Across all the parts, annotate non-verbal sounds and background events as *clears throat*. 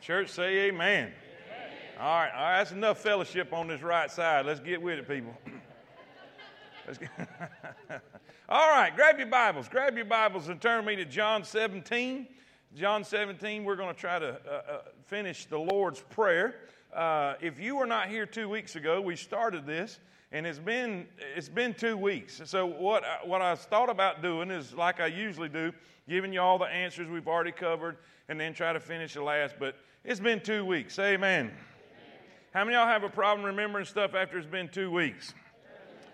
Church, say amen. amen. All right, all right, that's enough fellowship on this right side. Let's get with it, people. *laughs* Get *laughs* all right, grab your Bibles. Grab your Bibles and turn me to John 17. John 17, we're going to try to uh, uh, finish the Lord's Prayer. Uh, if you were not here two weeks ago, we started this, and it's been it's been two weeks. So what I, what I thought about doing is like I usually do, giving you all the answers we've already covered, and then try to finish the last. But it's been two weeks. Amen. amen. How many of y'all have a problem remembering stuff after it's been two weeks?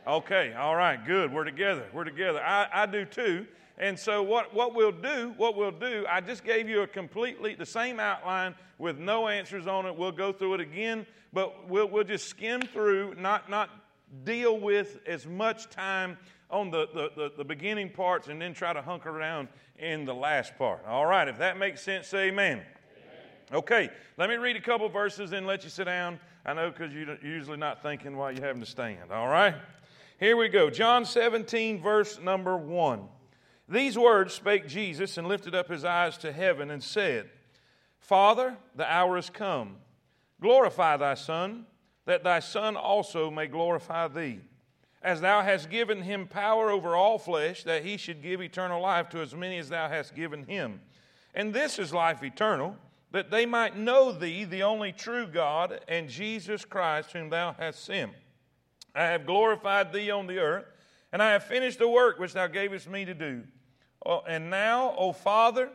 Okay, all right, good. We're together. We're together. I, I do too. And so what, what we'll do, what we'll do, I just gave you a completely the same outline with no answers on it. We'll go through it again, but we'll, we'll just skim through, not, not deal with as much time on the, the, the, the beginning parts and then try to hunker around in the last part. All right, if that makes sense, say amen. Okay, let me read a couple verses and let you sit down. I know because you're usually not thinking while you're having to stand. All right? Here we go. John 17, verse number 1. These words spake Jesus and lifted up his eyes to heaven and said, Father, the hour is come. Glorify thy Son, that thy Son also may glorify thee. As thou hast given him power over all flesh, that he should give eternal life to as many as thou hast given him. And this is life eternal, that they might know thee, the only true God, and Jesus Christ, whom thou hast sent. I have glorified thee on the earth, and I have finished the work which thou gavest me to do. Oh, and now, O Father,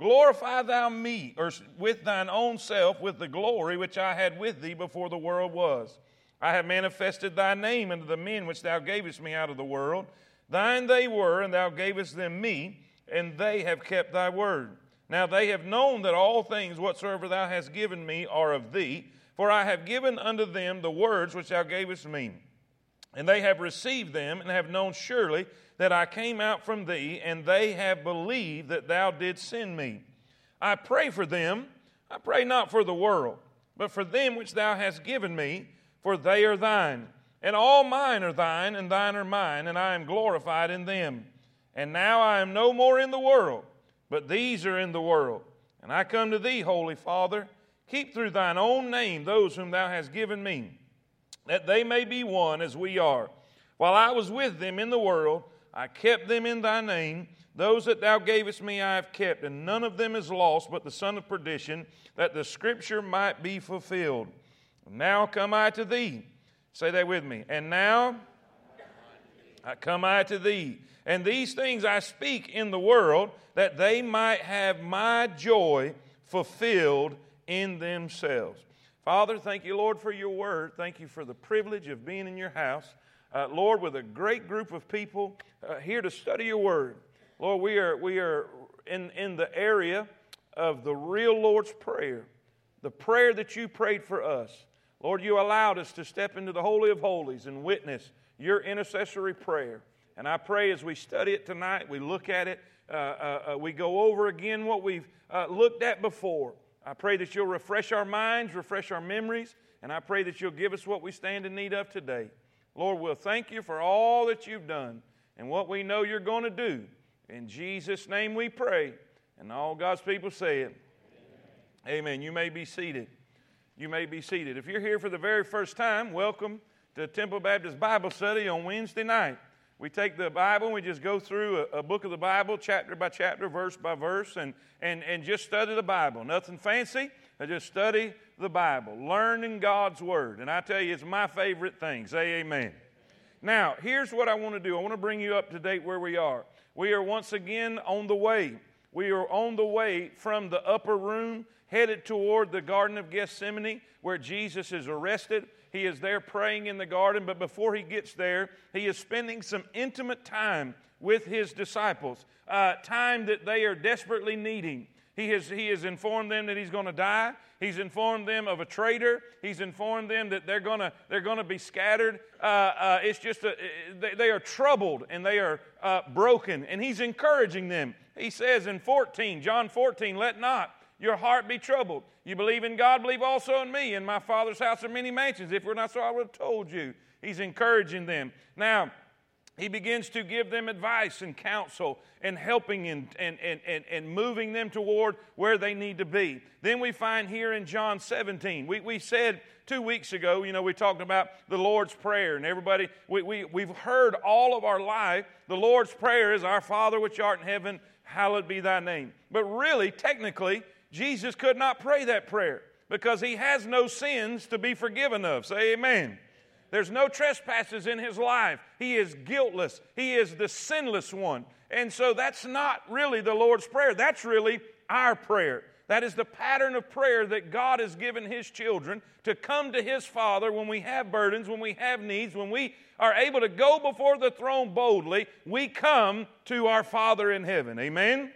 glorify thou me, or with thine own self, with the glory which I had with thee before the world was. I have manifested thy name unto the men which thou gavest me out of the world. Thine they were, and thou gavest them me, and they have kept thy word. Now they have known that all things whatsoever thou hast given me are of thee, for I have given unto them the words which thou gavest me. And they have received them, and have known surely that I came out from thee, and they have believed that thou didst send me. I pray for them. I pray not for the world, but for them which thou hast given me, for they are thine. And all mine are thine, and thine are mine, and I am glorified in them. And now I am no more in the world, but these are in the world. And I come to thee, Holy Father. Keep through thine own name those whom thou hast given me, that they may be one as we are. While I was with them in the world, I kept them in thy name. Those that thou gavest me I have kept, and none of them is lost but the son of perdition, that the scripture might be fulfilled. Now come I to thee. Say that with me. And now I come I to thee. And these things I speak in the world, that they might have my joy fulfilled in themselves. Father, thank you, Lord, for your word. Thank you for the privilege of being in your house uh, Lord, with a great group of people uh, here to study your word. Lord, we are, we are in, in the area of the real Lord's Prayer, the prayer that you prayed for us. Lord, you allowed us to step into the Holy of Holies and witness your intercessory prayer. And I pray as we study it tonight, we look at it, uh, uh, uh we go over again what we've uh, looked at before. I pray that you'll refresh our minds, refresh our memories, and I pray that you'll give us what we stand in need of today. Lord, we'll thank you for all that you've done and what we know you're going to do. In Jesus' name we pray. And all God's people say it. Amen. Amen. You may be seated. You may be seated. If you're here for the very first time, welcome to Temple Baptist Bible Study on Wednesday night. We take the Bible and we just go through a, a, book of the Bible, chapter by chapter, verse by verse, and, and, and just study the Bible. Nothing fancy, I just study the Bible, learning God's Word. And I tell you, it's my favorite thing. Say amen. Now, here's what I want to do I want to bring you up to date where we are. We are once again on the way. We are on the way from the upper room headed toward the Garden of Gethsemane where Jesus is arrested. He is there praying in the garden, but before he gets there, he is spending some intimate time with his disciples, uh, time that they are desperately needing. He has, he has informed them that he's going to die. He's informed them of a traitor. He's informed them that they're going to they're to be scattered. Uh, uh, it's just a, they, they, are troubled and they are uh, broken. And he's encouraging them. He says in 14, John 14, let not your heart be troubled. You believe in God, believe also in me. In my Father's house are many mansions. If we're not so, I would have told you. He's encouraging them. Now, he begins to give them advice and counsel and helping and, and, and, and, and moving them toward where they need to be. Then we find here in John 17, we, we said two weeks ago, you know, we talked about the Lord's Prayer, and everybody, we, we, we've heard all of our life the Lord's Prayer is Our Father which art in heaven, hallowed be thy name. But really, technically, Jesus could not pray that prayer because he has no sins to be forgiven of. Say amen. There's no trespasses in his life. He is guiltless. He is the sinless one. And so that's not really the Lord's Prayer. That's really our prayer. That is the pattern of prayer that God has given His children to come to His Father when we have burdens, when we have needs, when we are able to go before the throne boldly. We come to our Father in heaven. Amen?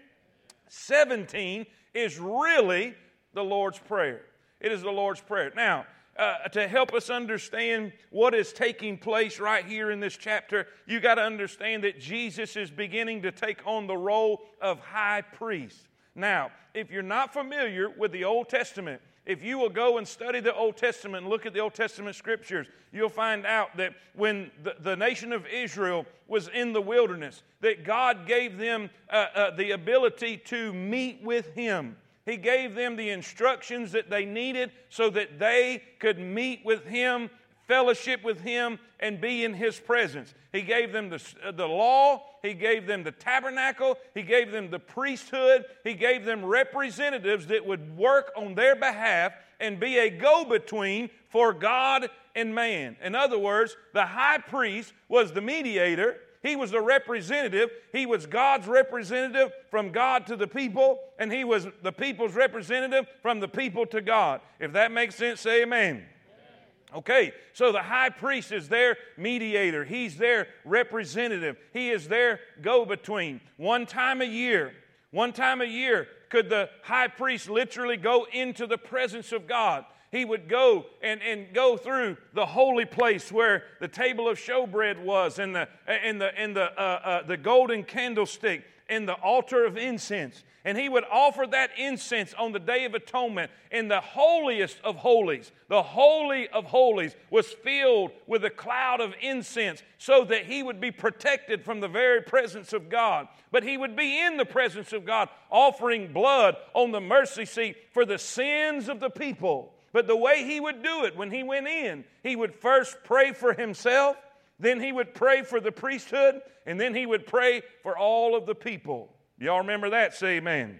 17 is really the Lord's Prayer. It is the Lord's Prayer. Now, uh, to help us understand what is taking place right here in this chapter, you got to understand that Jesus is beginning to take on the role of high priest. Now, if you're not familiar with the Old Testament, if you will go and study the Old Testament and look at the Old Testament scriptures, you'll find out that when the, the nation of Israel was in the wilderness, that God gave them uh, uh, the ability to meet with Him. He gave them the instructions that they needed so that they could meet with Him, fellowship with Him, and be in His presence. He gave them the, uh, the law, He gave them the tabernacle, He gave them the priesthood, He gave them representatives that would work on their behalf and be a go between for God and man. In other words, the high priest was the mediator he was the representative. He was God's representative from God to the people, and he was the people's representative from the people to God. If that makes sense, say amen. Okay, so the high priest is their mediator. He's their representative. He is their go between. One time a year, one time a year, could the high priest literally go into the presence of God he would go and, and go through the holy place where the table of showbread was and the, and the, and the, uh, uh, the golden candlestick and the altar of incense. And he would offer that incense on the Day of Atonement in the holiest of holies. The Holy of Holies was filled with a cloud of incense so that he would be protected from the very presence of God. But he would be in the presence of God, offering blood on the mercy seat for the sins of the people. But the way he would do it when he went in, he would first pray for himself, then he would pray for the priesthood, and then he would pray for all of the people. Y'all remember that? Say amen.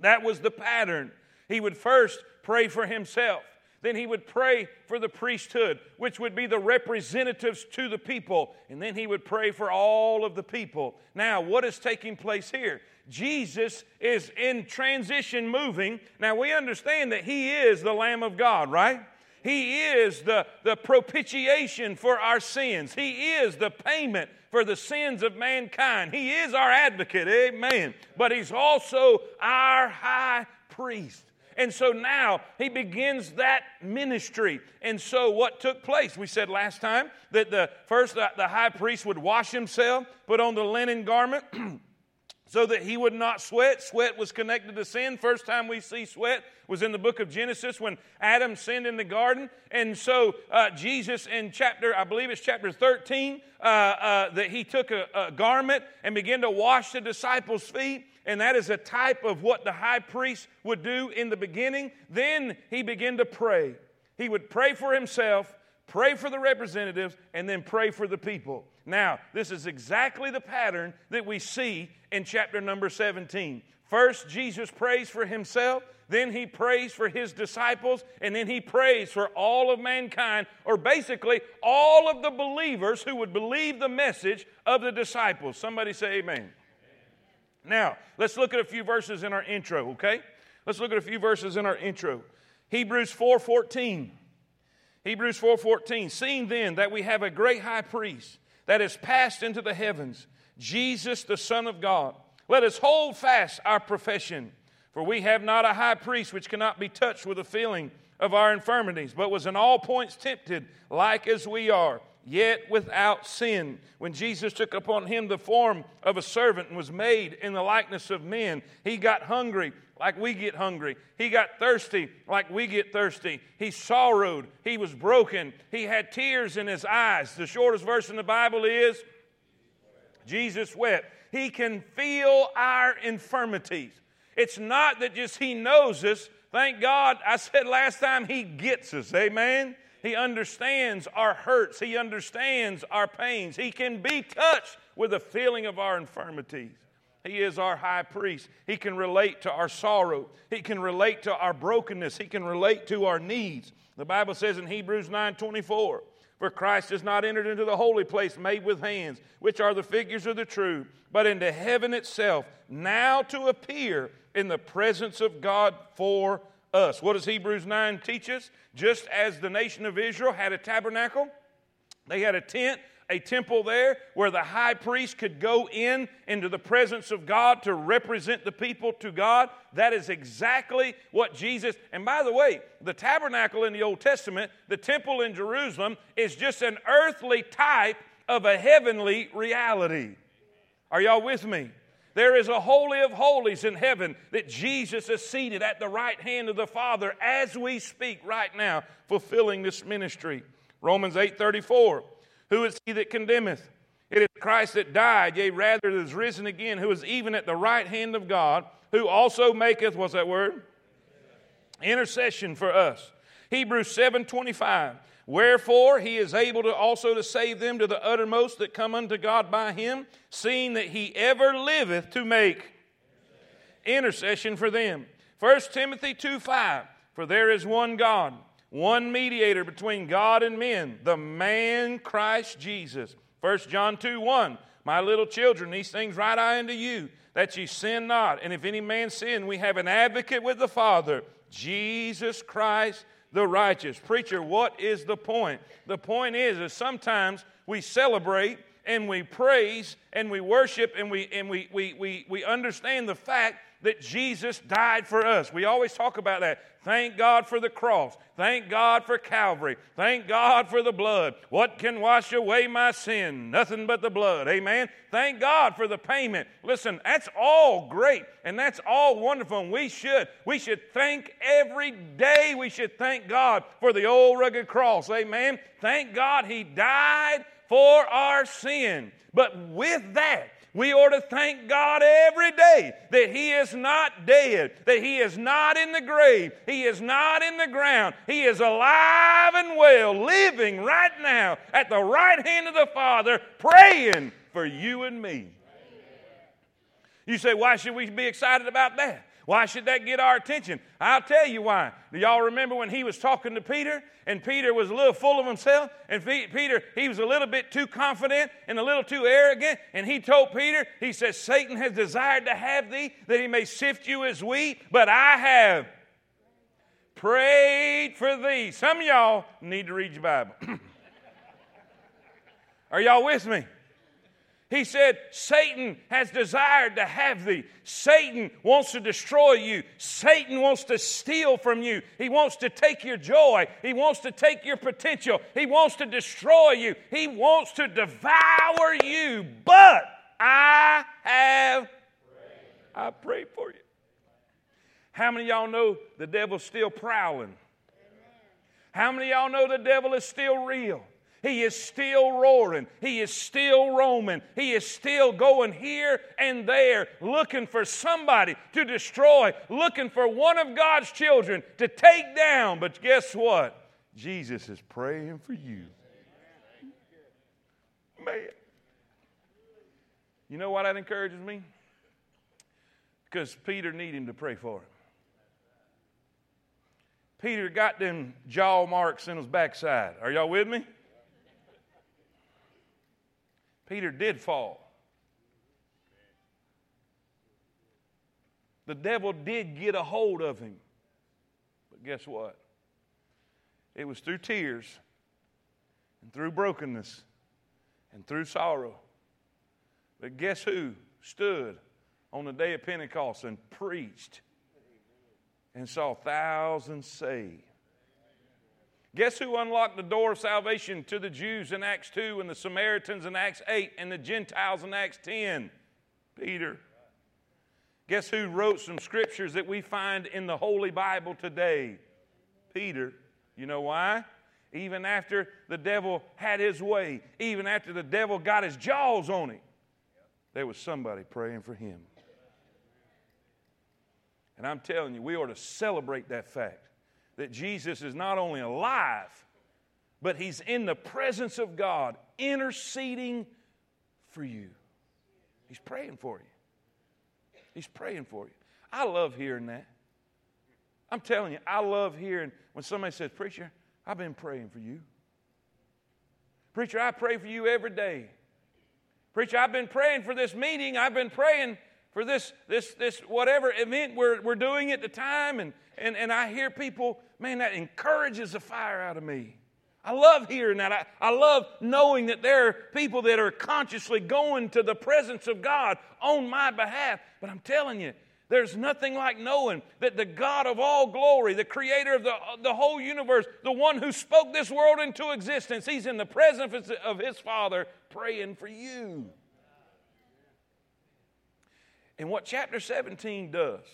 That was the pattern. He would first pray for himself. Then he would pray for the priesthood, which would be the representatives to the people. And then he would pray for all of the people. Now, what is taking place here? Jesus is in transition moving. Now we understand that He is the Lamb of God, right? He is the, the propitiation for our sins. He is the payment for the sins of mankind. He is our advocate, amen. But He's also our high priest. And so now he begins that ministry. And so what took place? We said last time that the first the, high priest would wash himself, put on the linen garment. *clears throat* so that he would not sweat. Sweat was connected to sin. First time we see sweat was in the book of Genesis when Adam sinned in the garden. And so uh, Jesus in chapter, I believe it's chapter 13, uh, uh, that he took a, a garment and began to wash the disciples' feet. And that is a type of what the high priest would do in the beginning. Then he began to pray. He would pray for himself pray for the representatives, and then pray for the people. Now, this is exactly the pattern that we see in chapter number 17. First, Jesus prays for himself, then he prays for his disciples, and then he prays for all of mankind, or basically all of the believers who would believe the message of the disciples. Somebody say amen. Now, let's look at a few verses in our intro, okay? Let's look at a few verses in our intro. Hebrews 4:14. Hebrews 4:14 Seeing then that we have a great high priest that has passed into the heavens Jesus the son of God let us hold fast our profession for we have not a high priest which cannot be touched with the feeling of our infirmities but was in all points tempted like as we are yet without sin. When Jesus took upon him the form of a servant and was made in the likeness of men, he got hungry like we get hungry. He got thirsty like we get thirsty. He sorrowed. He was broken. He had tears in his eyes. The shortest verse in the Bible is Jesus wept. He can feel our infirmities. It's not that just He knows us. Thank God, I said last time, He gets us. Amen. He understands our hurts. He understands our pains. He can be touched with the feeling of our infirmities. He is our high priest. He can relate to our sorrow. He can relate to our brokenness. He can relate to our needs. The Bible says in Hebrews 9 24, For Christ has not entered into the holy place made with hands, which are the figures of the true, but into heaven itself, now to appear in the presence of God for us. What does Hebrews 9 teach us? Just as the nation of Israel had a tabernacle, they had a tent, a temple there where the high priest could go in into the presence of God to represent the people to God. That is exactly what Jesus, and by the way, the tabernacle in the Old Testament, the temple in Jerusalem, is just an earthly type of a heavenly reality. Are y'all with me? There is a holy of holies in heaven that Jesus is seated at the right hand of the Father as we speak right now, fulfilling this ministry. Romans 8:34. Who is he that condemneth? It is Christ that died, yea, rather that is risen again, who is even at the right hand of God, who also maketh, what's that word? Intercession for us. Hebrews 7:25. Wherefore he is able to also to save them to the uttermost that come unto God by him, seeing that he ever liveth to make intercession for them. 1 Timothy 2 5. For there is one God, one mediator between God and men, the man Christ Jesus. 1 John 2 1. My little children, these things write I unto you, that ye sin not. And if any man sin, we have an advocate with the Father, Jesus Christ the righteous. Preacher, what is the point? The point is, is sometimes we celebrate and we praise and we worship and we and we we we, we understand the fact that Jesus died for us. We always talk about that. Thank God for the cross. Thank God for Calvary. Thank God for the blood. What can wash away my sin? Nothing but the blood. Amen. Thank God for the payment. Listen, that's all great and that's all wonderful. And we should. We should thank every day. We should thank God for the old rugged cross. Amen. Thank God He died for our sin. But with that, we ought to thank God every day that He is not dead, that He is not in the grave, He is not in the ground. He is alive and well, living right now at the right hand of the Father, praying for you and me. You say, why should we be excited about that? Why should that get our attention? I'll tell you why. Do y'all remember when he was talking to Peter and Peter was a little full of himself? And Peter, he was a little bit too confident and a little too arrogant. And he told Peter, he says, Satan has desired to have thee that he may sift you as wheat, but I have prayed for thee. Some y'all need to read your Bible. *clears throat* Are y'all with me? He said, Satan has desired to have thee. Satan wants to destroy you. Satan wants to steal from you. He wants to take your joy. He wants to take your potential. He wants to destroy you. He wants to devour you. But I have I pray for you. How many y'all know the devil's still prowling? How many y'all know the devil is still real? He is still roaring. He is still roaming. He is still going here and there, looking for somebody to destroy, looking for one of God's children to take down. But guess what? Jesus is praying for you. Man. You know why that encourages me? Because Peter needed him to pray for him. Peter got them jaw marks in his backside. Are y'all with me? Peter did fall. The devil did get a hold of him. But guess what? It was through tears and through brokenness and through sorrow. But guess who stood on the day of Pentecost and preached and saw thousands saved? Guess who unlocked the door of salvation to the Jews in Acts 2 and the Samaritans in Acts 8 and the Gentiles in Acts 10? Peter. Guess who wrote some scriptures that we find in the Holy Bible today? Peter. You know why? Even after the devil had his way, even after the devil got his jaws on him, there was somebody praying for him. And I'm telling you, we ought to celebrate that fact that Jesus is not only alive, but he's in the presence of God, interceding for you. He's praying for you. He's praying for you. I love hearing that. I'm telling you, I love hearing when somebody says, Preacher, I've been praying for you. Preacher, I pray for you every day. Preacher, I've been praying for this meeting. I've been praying for this, this, this whatever event we're, we're doing at the time. And, and, and I hear people, man, that encourages the fire out of me. I love hearing that. I, I love knowing that there are people that are consciously going to the presence of God on my behalf. But I'm telling you, there's nothing like knowing that the God of all glory, the creator of the, the whole universe, the one who spoke this world into existence, he's in the presence of his Father praying for you. And what chapter 17 does,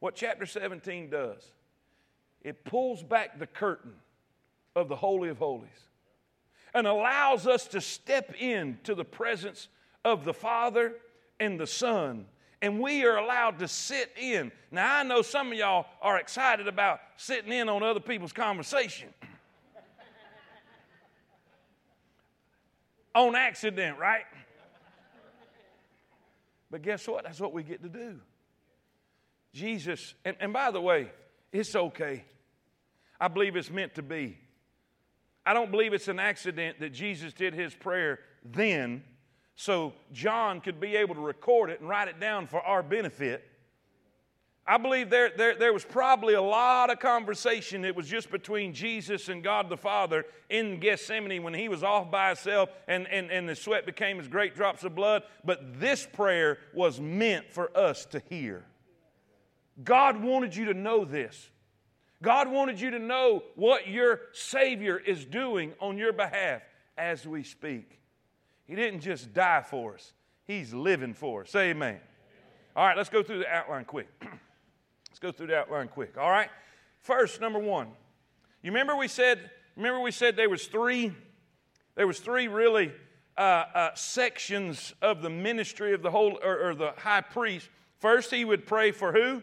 what chapter 17 does, it pulls back the curtain of the Holy of Holies and allows us to step into the presence of the Father and the Son and we are allowed to sit in. Now, I know some of y'all are excited about sitting in on other people's conversation. *laughs* on accident, right? But guess what? That's what we get to do. Jesus, and, and by the way, it's okay. I believe it's meant to be. I don't believe it's an accident that Jesus did his prayer then so John could be able to record it and write it down for our benefit. I believe there, there, there was probably a lot of conversation that was just between Jesus and God the Father in Gethsemane when he was off by himself and, and, and the sweat became as great drops of blood. But this prayer was meant for us to hear. God wanted you to know this. God wanted you to know what your Savior is doing on your behalf as we speak. He didn't just die for us, He's living for us. Say amen. All right, let's go through the outline quick. *clears throat* let's go through the outline quick. All right. First, number one. You remember we said, remember we said there was three, there was three really uh, uh, sections of the ministry of the whole or, or the high priest. First, he would pray for who?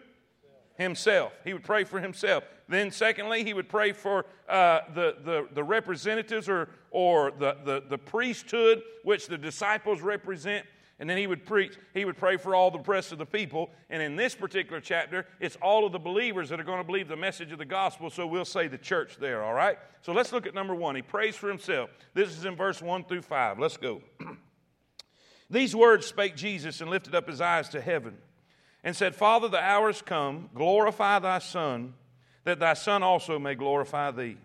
Himself. He would pray for himself. Then, secondly, he would pray for uh, the, the, the, representatives or, or the, the, the priesthood, which the disciples represent. And then he would preach, he would pray for all the rest of the people. And in this particular chapter, it's all of the believers that are going to believe the message of the gospel. So we'll say the church there, all right? So let's look at number one. He prays for himself. This is in verse one through five. Let's go. *clears throat* These words spake Jesus and lifted up his eyes to heaven and said, Father, the hour is come, glorify thy Son that thy Son also may glorify thee.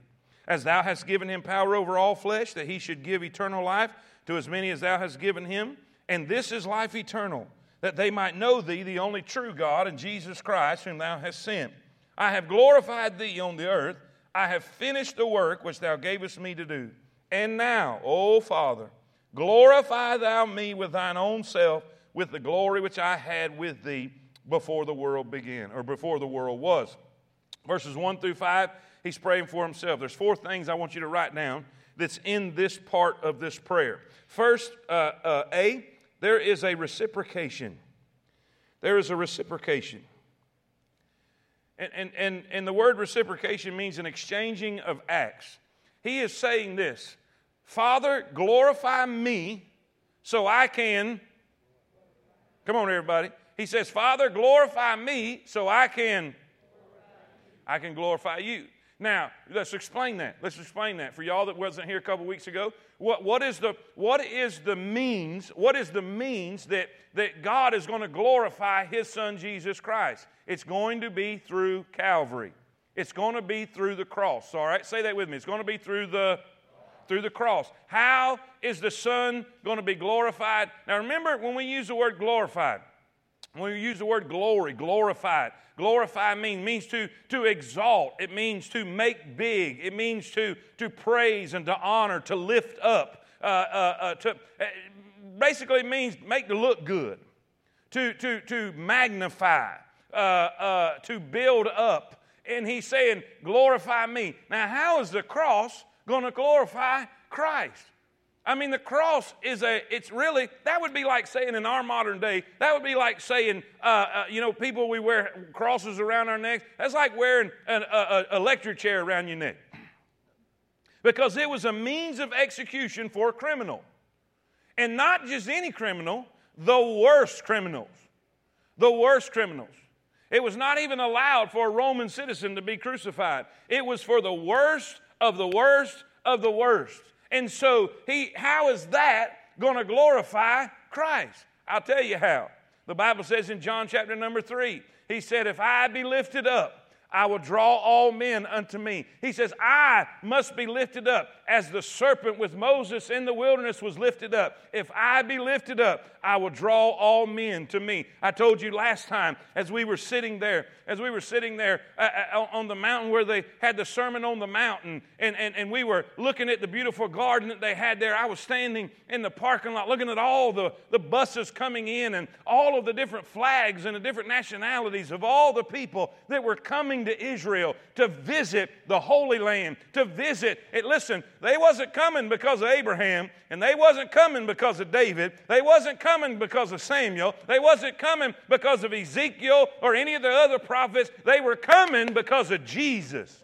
As thou hast given him power over all flesh, that he should give eternal life to as many as thou hast given him. And this is life eternal, that they might know thee, the only true God, and Jesus Christ, whom thou hast sent. I have glorified thee on the earth. I have finished the work which thou gavest me to do. And now, O Father, glorify thou me with thine own self, with the glory which I had with thee before the world began, or before the world was. Verses 1 through 5, he's praying for himself. There's four things I want you to write down that's in this part of this prayer. First, uh, uh, A, there is a reciprocation. There is a reciprocation. And, and, and, and the word reciprocation means an exchanging of acts. He is saying this Father, glorify me so I can. Come on, everybody. He says, Father, glorify me so I can I can glorify you. Now, let's explain that. Let's explain that. For y'all that wasn't here a couple weeks ago, what, what, is the, what is the means, what is the means that, that God is going to glorify His Son Jesus Christ? It's going to be through Calvary. It's going to be through the cross. All right? Say that with me. It's going to be through the through the cross. How is the Son going to be glorified? Now remember when we use the word glorified, when we use the word glory, glorified, glorify mean, means to, to exalt. It means to make big. It means to, to praise and to honor, to lift up. Uh, uh, uh, to, uh, basically means make to look good, to, to, to magnify, uh, uh, to build up. And he's saying, glorify me. Now, how is the cross going to glorify Christ? I mean, the cross is a, it's really, that would be like saying in our modern day, that would be like saying, uh, uh, you know, people we wear crosses around our necks. That's like wearing an a, a electric chair around your neck. Because it was a means of execution for a criminal. And not just any criminal, the worst criminals. The worst criminals. It was not even allowed for a Roman citizen to be crucified. It was for the worst of the worst of the worst. And so, he, how is that going to glorify Christ? I'll tell you how. The Bible says in John chapter number three, He said, If I be lifted up, I will draw all men unto me. He says, I must be lifted up as the serpent with Moses in the wilderness was lifted up. If I be lifted up, I will draw all men to me. I told you last time as we were sitting there, as we were sitting there uh, uh, on the mountain where they had the Sermon on the Mountain, and, and, and we were looking at the beautiful garden that they had there. I was standing in the parking lot looking at all the, the buses coming in and all of the different flags and the different nationalities of all the people that were coming to Israel to visit the Holy Land, to visit. it. listen, they wasn't coming because of Abraham, and they wasn't coming because of David. They wasn't coming because of Samuel. They wasn't coming because of Ezekiel or any of the other prophets. They were coming because of Jesus.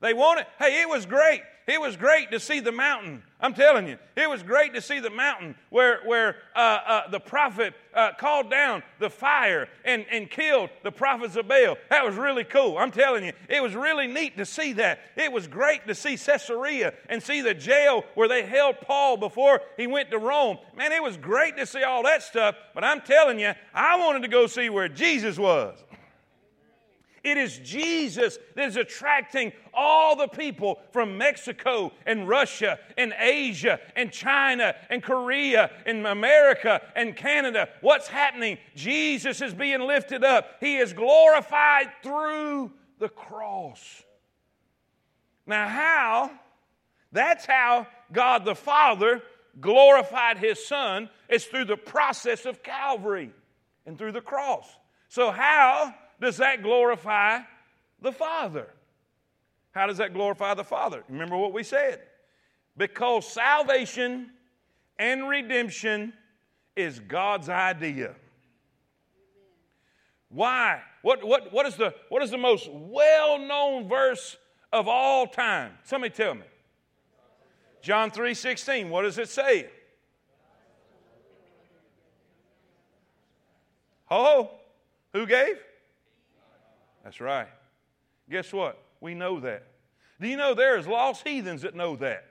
They wanted, hey, it was great. It was great to see the mountain. I'm telling you, it was great to see the mountain where, where uh, uh, the prophet uh, called down the fire and, and killed the prophets of Baal. That was really cool. I'm telling you, it was really neat to see that. It was great to see Caesarea and see the jail where they held Paul before he went to Rome. Man, it was great to see all that stuff, but I'm telling you, I wanted to go see where Jesus was. It is Jesus that is attracting all the people from Mexico and Russia and Asia and China and Korea and America and Canada. What's happening? Jesus is being lifted up, He is glorified through the cross. Now, how? That's how God the Father glorified His Son, is through the process of Calvary and through the cross. So, how? Does that glorify the Father? How does that glorify the Father? Remember what we said. Because salvation and redemption is God's idea. Why? What, what, what, is, the, what is the most well known verse of all time? Somebody tell me. John 3 16. What does it say? Ho, who gave? That's right. Guess what? We know that. Do you know there's lost heathens that know that?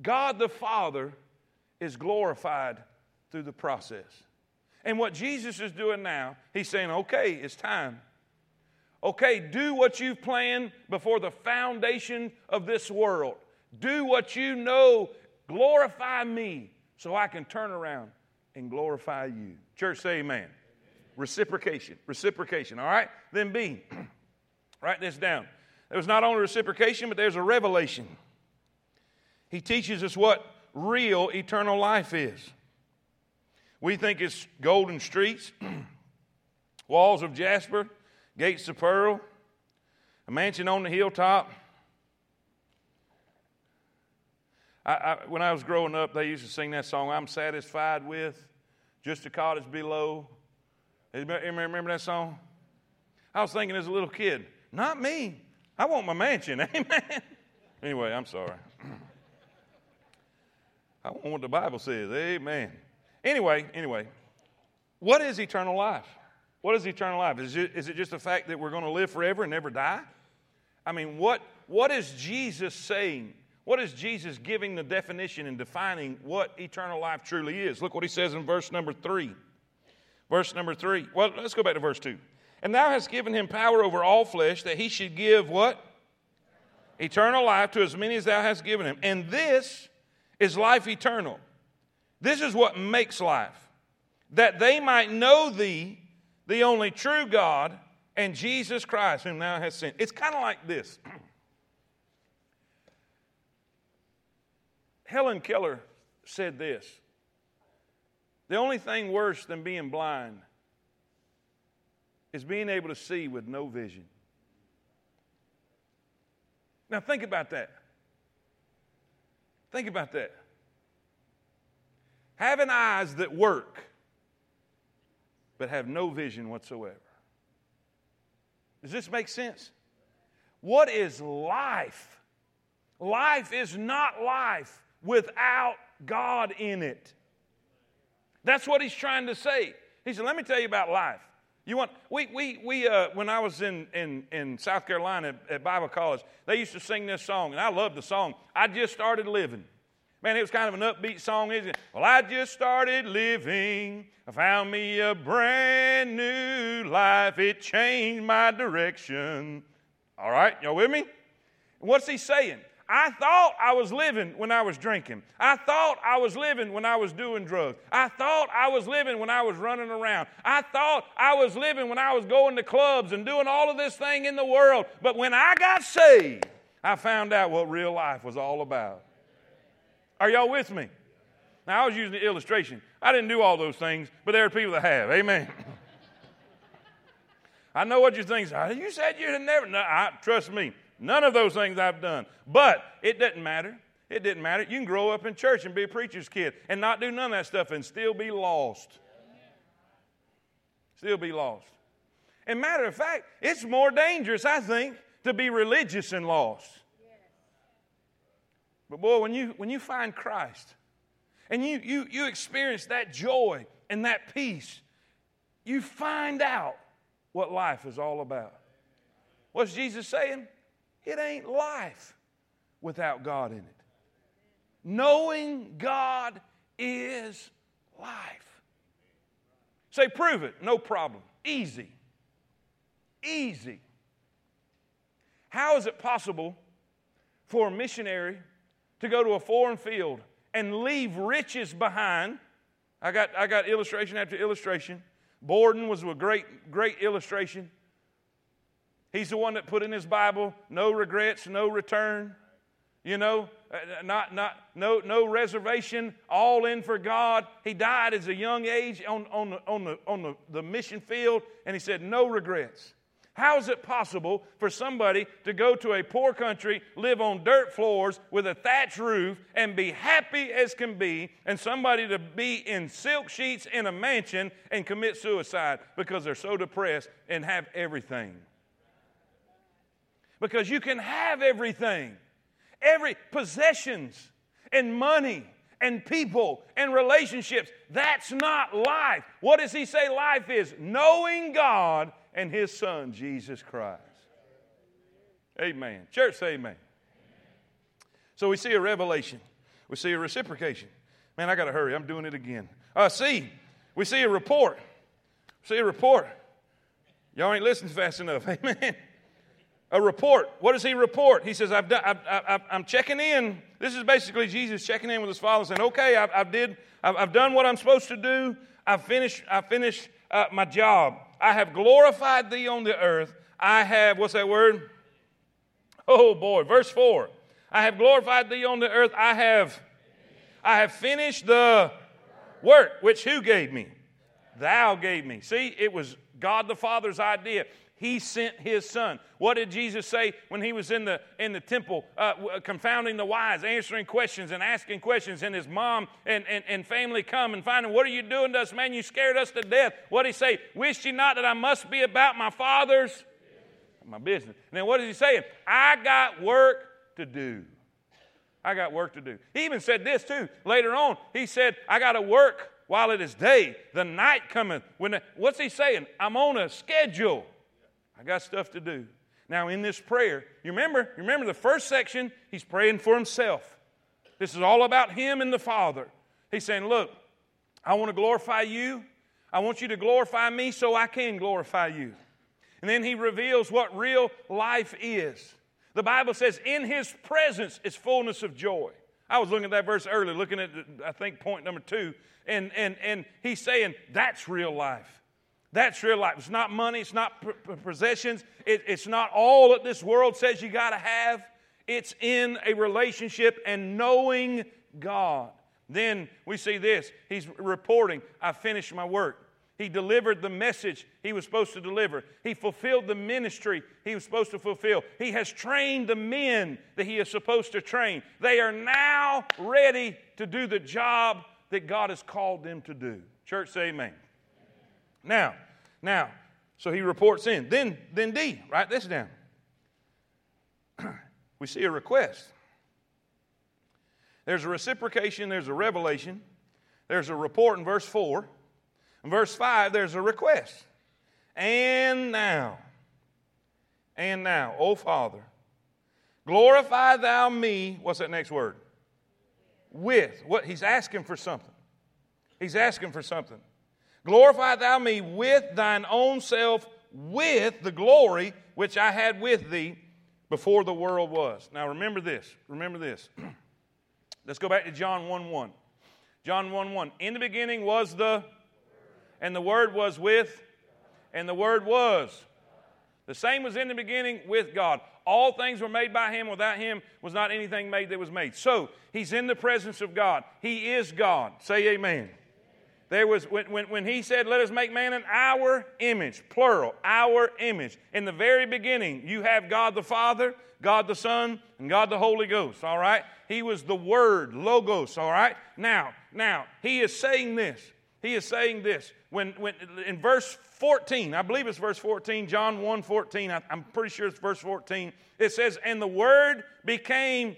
God the Father is glorified through the process. And what Jesus is doing now, he's saying, okay, it's time. Okay, do what you've planned before the foundation of this world. Do what you know. Glorify me so I can turn around and glorify you. Church, say amen. Reciprocation. Reciprocation. All right? Then B. *clears throat* Write this down. There was not only reciprocation, but there's a revelation. He teaches us what real eternal life is. We think it's golden streets, *clears throat* walls of jasper, gates of pearl, a mansion on the hilltop. I, I, when I was growing up, they used to sing that song, I'm satisfied with just a cottage below Anybody remember that song? I was thinking as a little kid, not me. I want my mansion. *laughs* Amen. Anyway, I'm sorry. *clears throat* I want what the Bible says. Amen. Anyway, anyway, what is eternal life? What is eternal life? Is it, is it just the fact that we're going to live forever and never die? I mean, what, what is Jesus saying? What is Jesus giving the definition and defining what eternal life truly is? Look what he says in verse number three. Verse number three. Well, let's go back to verse two. And thou hast given him power over all flesh that he should give what? Eternal life to as many as thou hast given him. And this is life eternal. This is what makes life. That they might know thee, the only true God, and Jesus Christ, whom thou hast sent. It's kind of like this. *clears throat* Helen Keller said this the only thing worse than being blind is being able to see with no vision. Now, think about that. Think about that. Having eyes that work, but have no vision whatsoever. Does this make sense? What is life? Life is not life without God in it. That's what he's trying to say. He said, Let me tell you about life. You want, we, we, we uh, when I was in, in, in South Carolina at, at Bible college, they used to sing this song, and I loved the song. I just started living. Man, it was kind of an upbeat song. isn't it? Well, I just started living. I found me a brand new life. It changed my direction. All right, y'all with me? What's he saying? I thought I was living when I was drinking. I thought I was living when I was doing drugs. I thought I was living when I was running around. I thought I was living when I was going to clubs and doing all of this thing in the world. But when I got saved, I found out what real life was all about. Are y'all with me? Now, I was using the illustration. I didn't do all those things, but there are people that have. Amen. *laughs* I know what you're thinking. You said you had never. No, I, trust me, none of those things I've done. But it doesn't matter. It didn't matter. You can grow up in church and be a preacher's kid and not do none of that stuff and still be lost. Still be lost. And matter of fact, it's more dangerous, I think, to be religious and lost. But boy, when you, when you find Christ and you, you, you experience that joy and that peace, you find out what life is all about. What's Jesus saying? It ain't life without God in it. Knowing God is life. Say, prove it. No problem. Easy. Easy. How is it possible for a missionary to go to a foreign field and leave riches behind. I got, I got illustration after illustration. Borden was a great, great illustration. He's the one that put in his Bible, no regrets, no return. You know, uh, not, not, no, no reservation, all in for God. He died as a young age on, on, the, on, the, on the, the mission field, and he said, no regrets. How is it possible for somebody to go to a poor country, live on dirt floors with a thatch roof, and be happy as can be, and somebody to be in silk sheets in a mansion and commit suicide because they're so depressed and have everything? Because you can have everything, every possessions and money and people and relationships. That's not life. What does he say life is? Knowing God and his son, Jesus Christ. Amen. Church, say amen. So we see a revelation, we see a reciprocation. Man, I got to hurry. I'm doing it again. Uh, see, we see a report. See a report. Y'all ain't listening fast enough. *laughs* Amen. A report. What does he report? He says, I've done, I, am checking in. This is basically Jesus checking in with his father, saying, "Okay, I've, I've did, I've, I've, done what I'm supposed to do. I've finished, I finished uh, my job. I have glorified thee on the earth. I have, what's that word? Oh boy, verse 4. I have glorified thee on the earth. I have, I have finished the work which who gave me? Thou gave me. See, it was God the Father's idea. He sent his son. What did Jesus say when he was in the, in the temple, uh, confounding the wise, answering questions and asking questions, and his mom and, and, and family come and find him, What are you doing to us, man? You scared us to death. What did he say? Wish ye not that I must be about my father's my business. And then what is he saying? I got work to do. I got work to do. He even said this too. Later on, he said, I got to work while it is day. The night cometh. When what's he saying? I'm on a schedule. I got stuff to do. Now, in this prayer, you remember, you remember the first section, he's praying for himself. This is all about him and the Father. He's saying, Look, I want to glorify you. I want you to glorify me so I can glorify you. And then he reveals what real life is. The Bible says, In his presence is fullness of joy. I was looking at that verse earlier, looking at, I think, point number two, and, and, and he's saying, That's real life. That's real life. It's not money, it's not possessions, it, it's not all that this world says you got to have. It's in a relationship and knowing God. Then we see this. He's reporting, I finished my work. He delivered the message he was supposed to deliver. He fulfilled the ministry he was supposed to fulfill. He has trained the men that he is supposed to train. They are now ready to do the job that God has called them to do. Church, say amen. Now, now, so he reports in. Then, then D, write this down. *clears throat* we see a request. There's a reciprocation, there's a revelation, there's a report in verse 4. In verse 5, there's a request. And now, and now, O Father, glorify thou me. What's that next word? With. What? He's asking for something. He's asking for something. Glorify thou me with thine own self, with the glory which I had with thee before the world was. Now remember this. Remember this. *clears throat* Let's go back to John 1 1. John 1 1. In the beginning was the and the Word was with, and the Word was. The same was in the beginning with God. All things were made by Him. Without Him was not anything made that was made. So, He's in the presence of God. He is God. Say amen. There was, when, when, when He said, Let us make man in our image, plural, our image. In the very beginning, you have God the Father, God the Son, and God the Holy Ghost, all right? He was the Word, Logos, all right? Now, now, He is saying this. He is saying this when, when in verse 14, I believe it's verse 14, John 1 14, I, I'm pretty sure it's verse 14. It says, And the Word became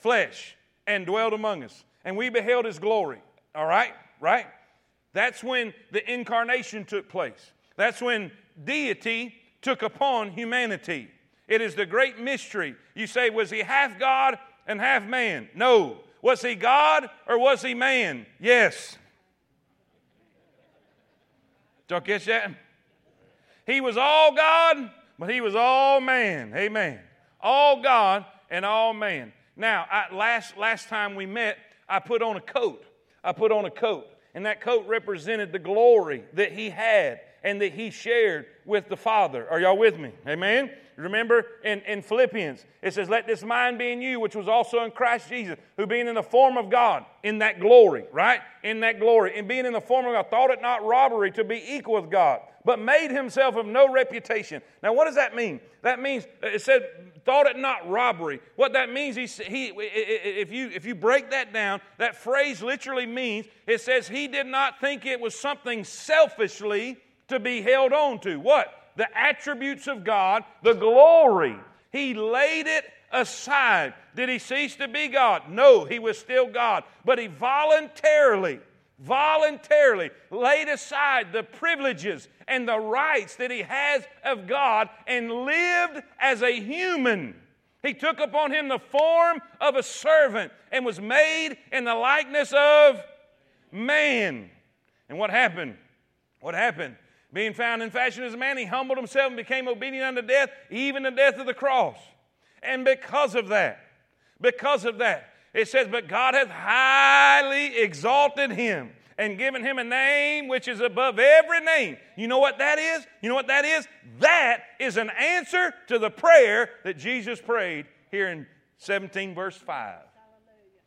flesh and dwelled among us, and we beheld his glory. All right? Right? That's when the incarnation took place. That's when deity took upon humanity. It is the great mystery. You say, was he half God and half man? No. Was he God or was he man? Yes. Y'all catch that? He was all God, but he was all man. Amen. All God and all man. Now, I, last, last time we met, I put on a coat. I put on a coat. And that coat represented the glory that he had and that he shared with the Father. Are y'all with me? Amen? Remember in, in Philippians, it says, Let this mind be in you, which was also in Christ Jesus, who being in the form of God, in that glory, right? In that glory, and being in the form of God, thought it not robbery to be equal with God, but made himself of no reputation. Now, what does that mean? That means, it said, thought it not robbery. What that means, he, he, if, you, if you break that down, that phrase literally means, it says he did not think it was something selfishly to be held on to. What? the attributes of God, the glory. He laid it aside. Did he cease to be God? No, he was still God. But he voluntarily, voluntarily laid aside the privileges and the rights that he has of God and lived as a human. He took upon him the form of a servant and was made in the likeness of man. And what happened? What happened? Being found in fashion as a man, he humbled himself and became obedient unto death, even the death of the cross. And because of that, because of that, it says, But God hath highly exalted him and given him a name which is above every name. You know what that is? You know what that is? That is an answer to the prayer that Jesus prayed here in 17, verse 5.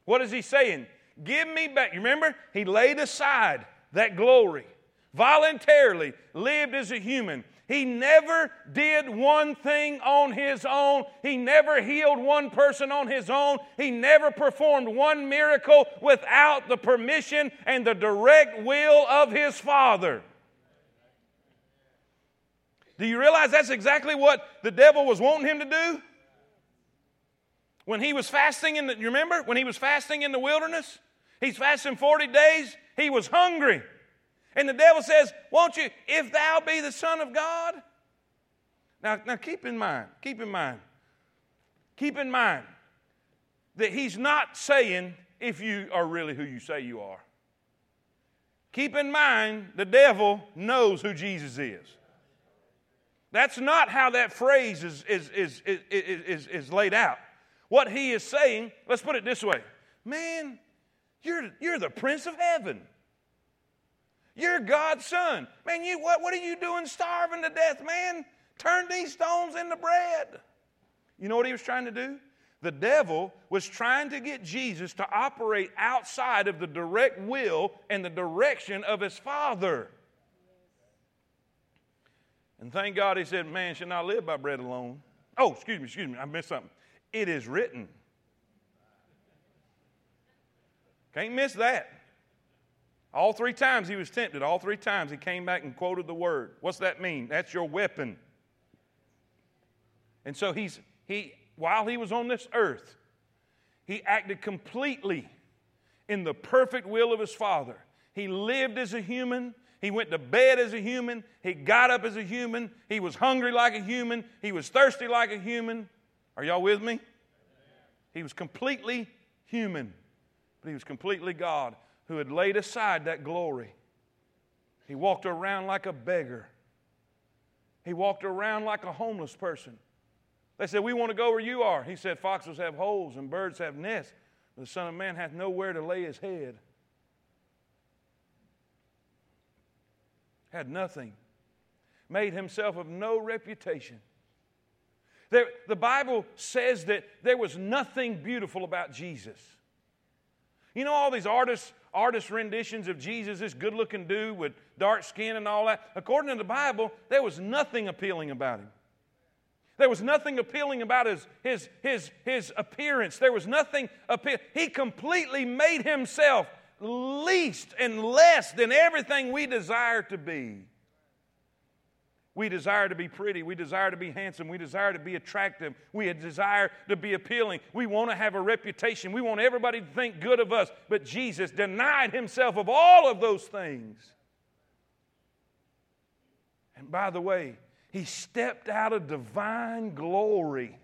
What is he saying? Give me back. You remember? He laid aside that glory voluntarily lived as a human. He never did one thing on his own. He never healed one person on his own. He never performed one miracle without the permission and the direct will of his Father. Do you realize that's exactly what the devil was wanting him to do? When he was fasting in the, you remember? When he was fasting in the wilderness? He's fasting 40 days. He was hungry. And the devil says, Won't you, if thou be the Son of God? Now, now keep in mind, keep in mind, keep in mind that he's not saying if you are really who you say you are. Keep in mind, the devil knows who Jesus is. That's not how that phrase is, is, is, is, is, is laid out. What he is saying, let's put it this way man, you're, you're the Prince of Heaven. You're God's son. Man, you what, what are you doing starving to death, man? Turn these stones into bread. You know what he was trying to do? The devil was trying to get Jesus to operate outside of the direct will and the direction of his Father. And thank God he said, Man should not live by bread alone. Oh, excuse me, excuse me, I missed something. It is written. Can't miss that. All three times he was tempted, all three times he came back and quoted the word. What's that mean? That's your weapon. And so he's he while he was on this earth, he acted completely in the perfect will of his Father. He lived as a human. He went to bed as a human. He got up as a human. He was hungry like a human. He was thirsty like a human. Are y'all with me? He was completely human, but he was completely God who had laid aside that glory. He walked around like a beggar. He walked around like a homeless person. They said, We want to go where you are. He said, Foxes have holes and birds have nests. but The Son of Man hath nowhere to lay his head. Had nothing. Made himself of no reputation. There, the Bible says that there was nothing beautiful about Jesus. You know all these artists, artist renditions of Jesus, this good looking dude with dark skin and all that? According to the Bible, there was nothing appealing about him. There was nothing appealing about his, his, his, his appearance. There was nothing appealing. He completely made himself least and less than everything we desire to be. We desire to be pretty. We desire to be handsome. We desire to be attractive. We desire to be appealing. We want to have a reputation. We want everybody to think good of us. But Jesus denied himself of all of those things. And by the way, he stepped out of divine glory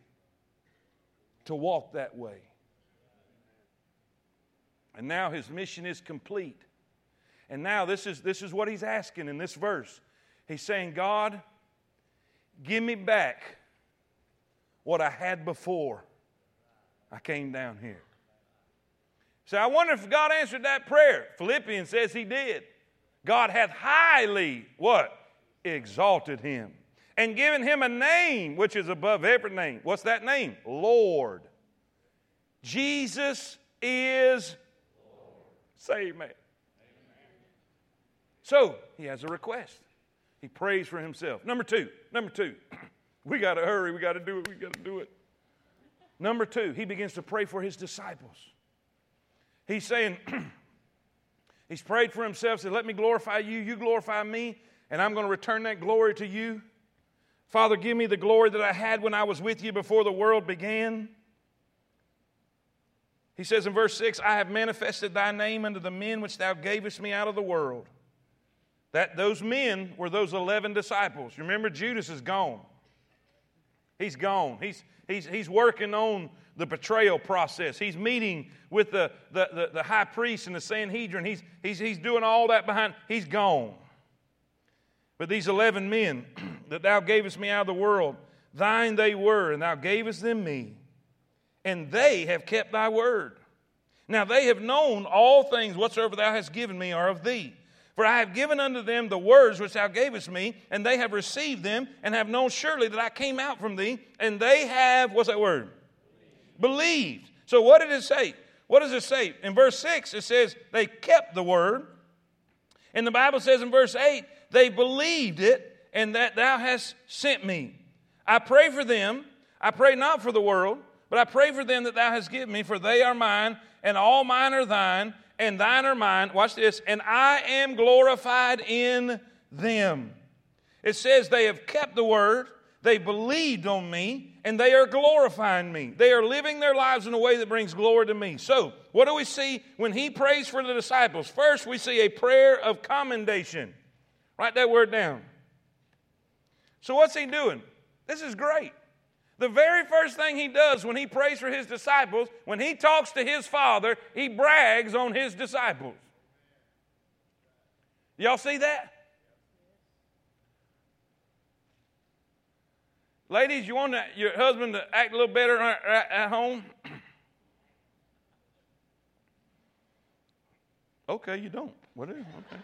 to walk that way. And now his mission is complete. And now this is, this is what he's asking in this verse. He's saying, God, give me back what I had before I came down here. So I wonder if God answered that prayer. Philippians says he did. God hath highly what? Exalted him and given him a name which is above every name. What's that name? Lord. Jesus is Lord. Say amen. amen. So he has a request. He prays for himself. Number two, number two, *clears throat* we got to hurry. We got to do it. We got to do it. Number two, he begins to pray for his disciples. He's saying, *clears throat* he's prayed for himself, said, Let me glorify you, you glorify me, and I'm going to return that glory to you. Father, give me the glory that I had when I was with you before the world began. He says in verse 6 I have manifested thy name unto the men which thou gavest me out of the world. That those men were those 11 disciples. You remember, Judas is gone. He's gone. He's, he's, he's working on the betrayal process. He's meeting with the, the, the, the high priest and the Sanhedrin. He's, he's, he's doing all that behind. He's gone. But these 11 men *clears throat* that thou gavest me out of the world, thine they were, and thou gavest them me. And they have kept thy word. Now they have known all things whatsoever thou hast given me are of thee. For I have given unto them the words which thou gavest me, and they have received them, and have known surely that I came out from thee, and they have, what's that word? Believed. So what did it say? What does it say? In verse 6, it says they kept the word. And the Bible says in verse 8, they believed it, and that thou hast sent me. I pray for them. I pray not for the world, but I pray for them that thou hast given me, for they are mine, and all mine are thine, and thine are mine. Watch this. And I am glorified in them. It says they have kept the word, they believed on me, and they are glorifying me. They are living their lives in a way that brings glory to me. So, what do we see when he prays for the disciples? First, we see a prayer of commendation. Write that word down. So, what's he doing? This is great. The very first thing he does when he prays for his disciples, when he talks to his father, he brags on his disciples. Y'all see that? Ladies, you want your husband to act a little better at home? okay, you don't. Whatever. Okay.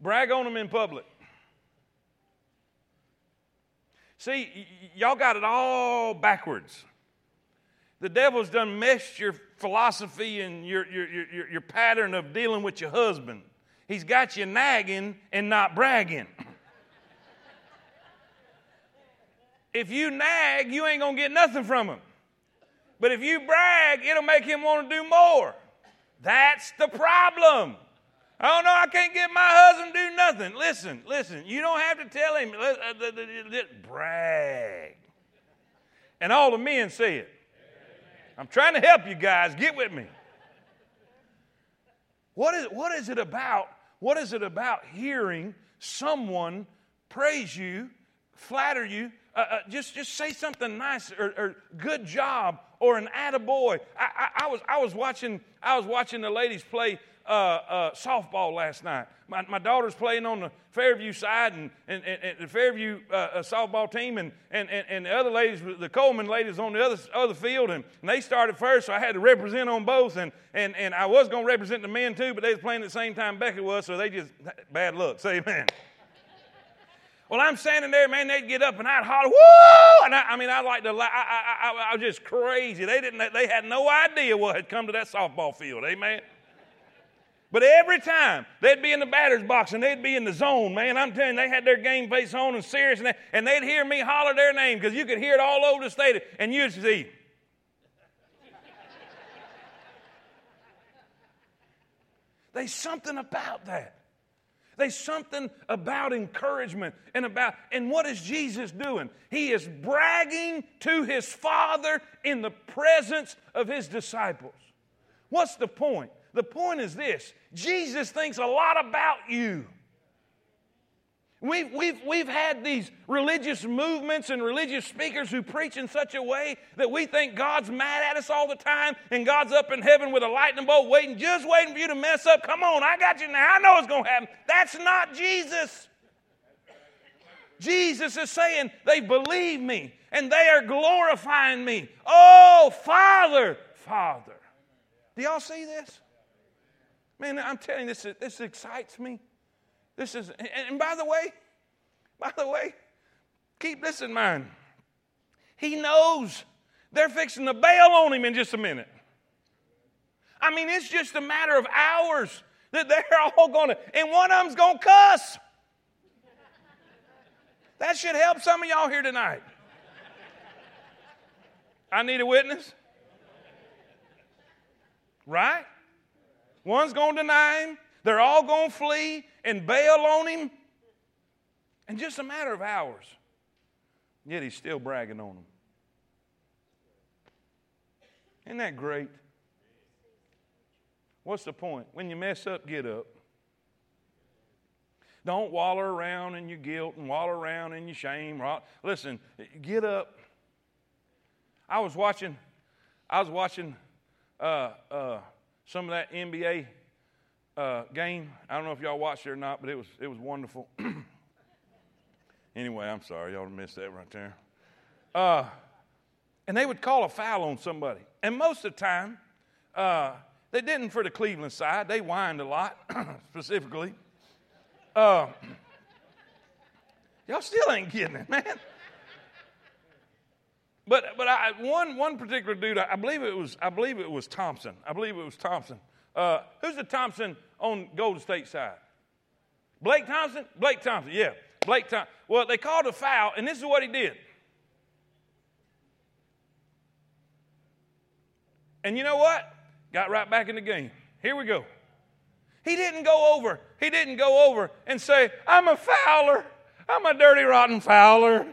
Brag on them in public. See, y- y'all got it all backwards. The devil's done messed your philosophy and your, your, your, your pattern of dealing with your husband. He's got you nagging and not bragging. if you nag, you ain't going to get nothing from him. But if you brag, it'll make him want to do more. That's the problem. Oh no, I can't get my husband to do nothing. Listen, listen, you don't have to tell him. Uh, brag. And all the men say it. I'm trying to help you guys. Get with me. What is, what is it about? What is it about hearing someone praise you, flatter you, uh, uh, just, just say something nice or, or, good job or an attaboy. I, I, I, was, I, was watching, I was watching the ladies play uh, uh, softball last night. My, my daughter's playing on the Fairview side and, and, and, and the Fairview uh, uh, softball team, and, and, and, the other ladies, the Coleman ladies, on the other, other field, and, and they started first, so I had to represent on both, and, and, and I was going to represent the men too, but they was playing at the same time Becky was, so they just, bad luck. Say amen. Well, I'm standing there, man. They'd get up and I'd holler, "Woo!" And I, I mean, I like to, I, I, I, I was just crazy. They didn't, they had no idea what had come to that softball field. Amen. But every time they'd be in the batter's box and they'd be in the zone, man, I'm telling you, they had their game face on and serious, and, they, and they'd hear me holler their name because you could hear it all over the stadium, and you'd see. *laughs* There's something about that. There's something about encouragement and about, and what is Jesus doing? He is bragging to his Father in the presence of his disciples. What's the point? The point is this Jesus thinks a lot about you. We've, we've, we've had these religious movements and religious speakers who preach in such a way that we think God's mad at us all the time and God's up in heaven with a lightning bolt waiting, just waiting for you to mess up. Come on, I got you now. I know it's going to happen. That's not Jesus. Jesus is saying, They believe me and they are glorifying me. Oh, Father, Father. Do y'all see this? Man, I'm telling you, this, this excites me. This is, and by the way, by the way, keep this in mind. He knows they're fixing to bail on him in just a minute. I mean, it's just a matter of hours that they're *laughs* all to, and one of them's to cuss. That should help some of y'all here tonight. I need a witness. Right? One's going to deny him. They're all going to flee and bail on him in just a matter of hours. Yet he's still bragging on them. Isn't that great? What's the point? When you mess up, get up. Don't waller around in your guilt and waller around in your shame. Listen, get up. I was watching, I was watching uh, uh, some of that NBA uh, game. I don't know if y'all watched it or not, but it was it was wonderful. *clears throat* anyway, I'm sorry y'all missed that right there. Uh, and they would call a foul on somebody, and most of the time, uh, they didn't for the Cleveland side. They whined a lot, *clears throat* specifically. Uh, *clears throat* y'all still ain't getting it, man. But but I, one one particular dude, I, believe it was I believe it was Thompson. I believe it was Thompson. Uh, who's the Thompson on Golden State side? Blake Thompson? Blake Thompson, yeah. Blake Thompson. Well, they called a foul, and this is what he did. And you know what? Got right back in the game. Here we go. He didn't go over. He didn't go over and say, I'm a fouler. I'm a dirty, rotten fouler.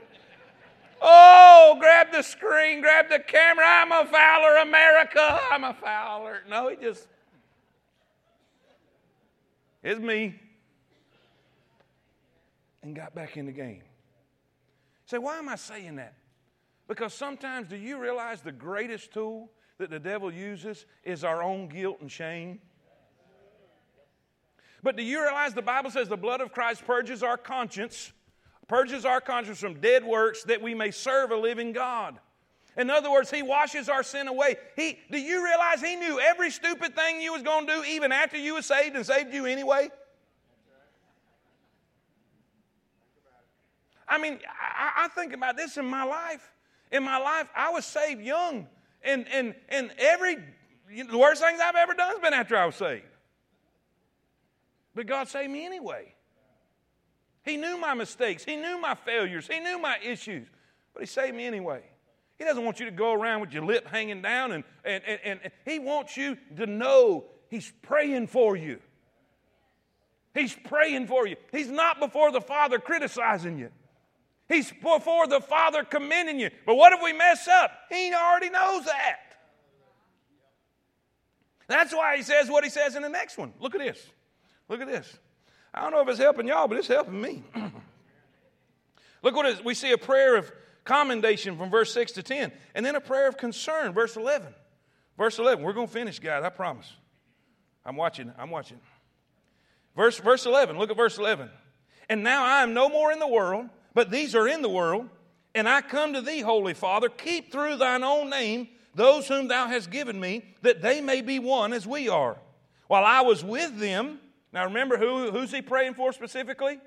Oh, grab the screen, grab the camera. I'm a fouler, America. I'm a fouler. No, he just, it's me. And got back in the game. Say, why am I saying that? Because sometimes, do you realize the greatest tool that the devil uses is our own guilt and shame? But do you realize the Bible says the blood of Christ purges our conscience purges our conscience from dead works that we may serve a living God. In other words, he washes our sin away. He, do you realize he knew every stupid thing you was going to do even after you were saved and saved you anyway? I mean, I, I think about this in my life. In my life, I was saved young. And, and, and every, you know, the worst things I've ever done has been after I was saved. But God saved me anyway. He knew my mistakes, He knew my failures, He knew my issues, but He saved me anyway. He doesn't want you to go around with your lip hanging down, and, and, and, and He wants you to know He's praying for you. He's praying for you. He's not before the Father criticizing you. He's before the Father commending you. But what if we mess up? He already knows that. That's why he says what he says in the next one. Look at this. Look at this. I don't know if it's helping y'all, but it's helping me. *clears throat* Look what. We see a prayer of commendation from verse 6 to 10, and then a prayer of concern, verse 11. Verse 11. We're going to finish, guys, I promise. I'm watching. I'm watching. Verse, verse 11. Look at verse 11. And now I am no more in the world but these are in the world, and I come to thee, Holy Father, keep through thine own name those whom thou hast given me, that they may be one as we are. While I was with them, now remember who, who's he praying for specifically?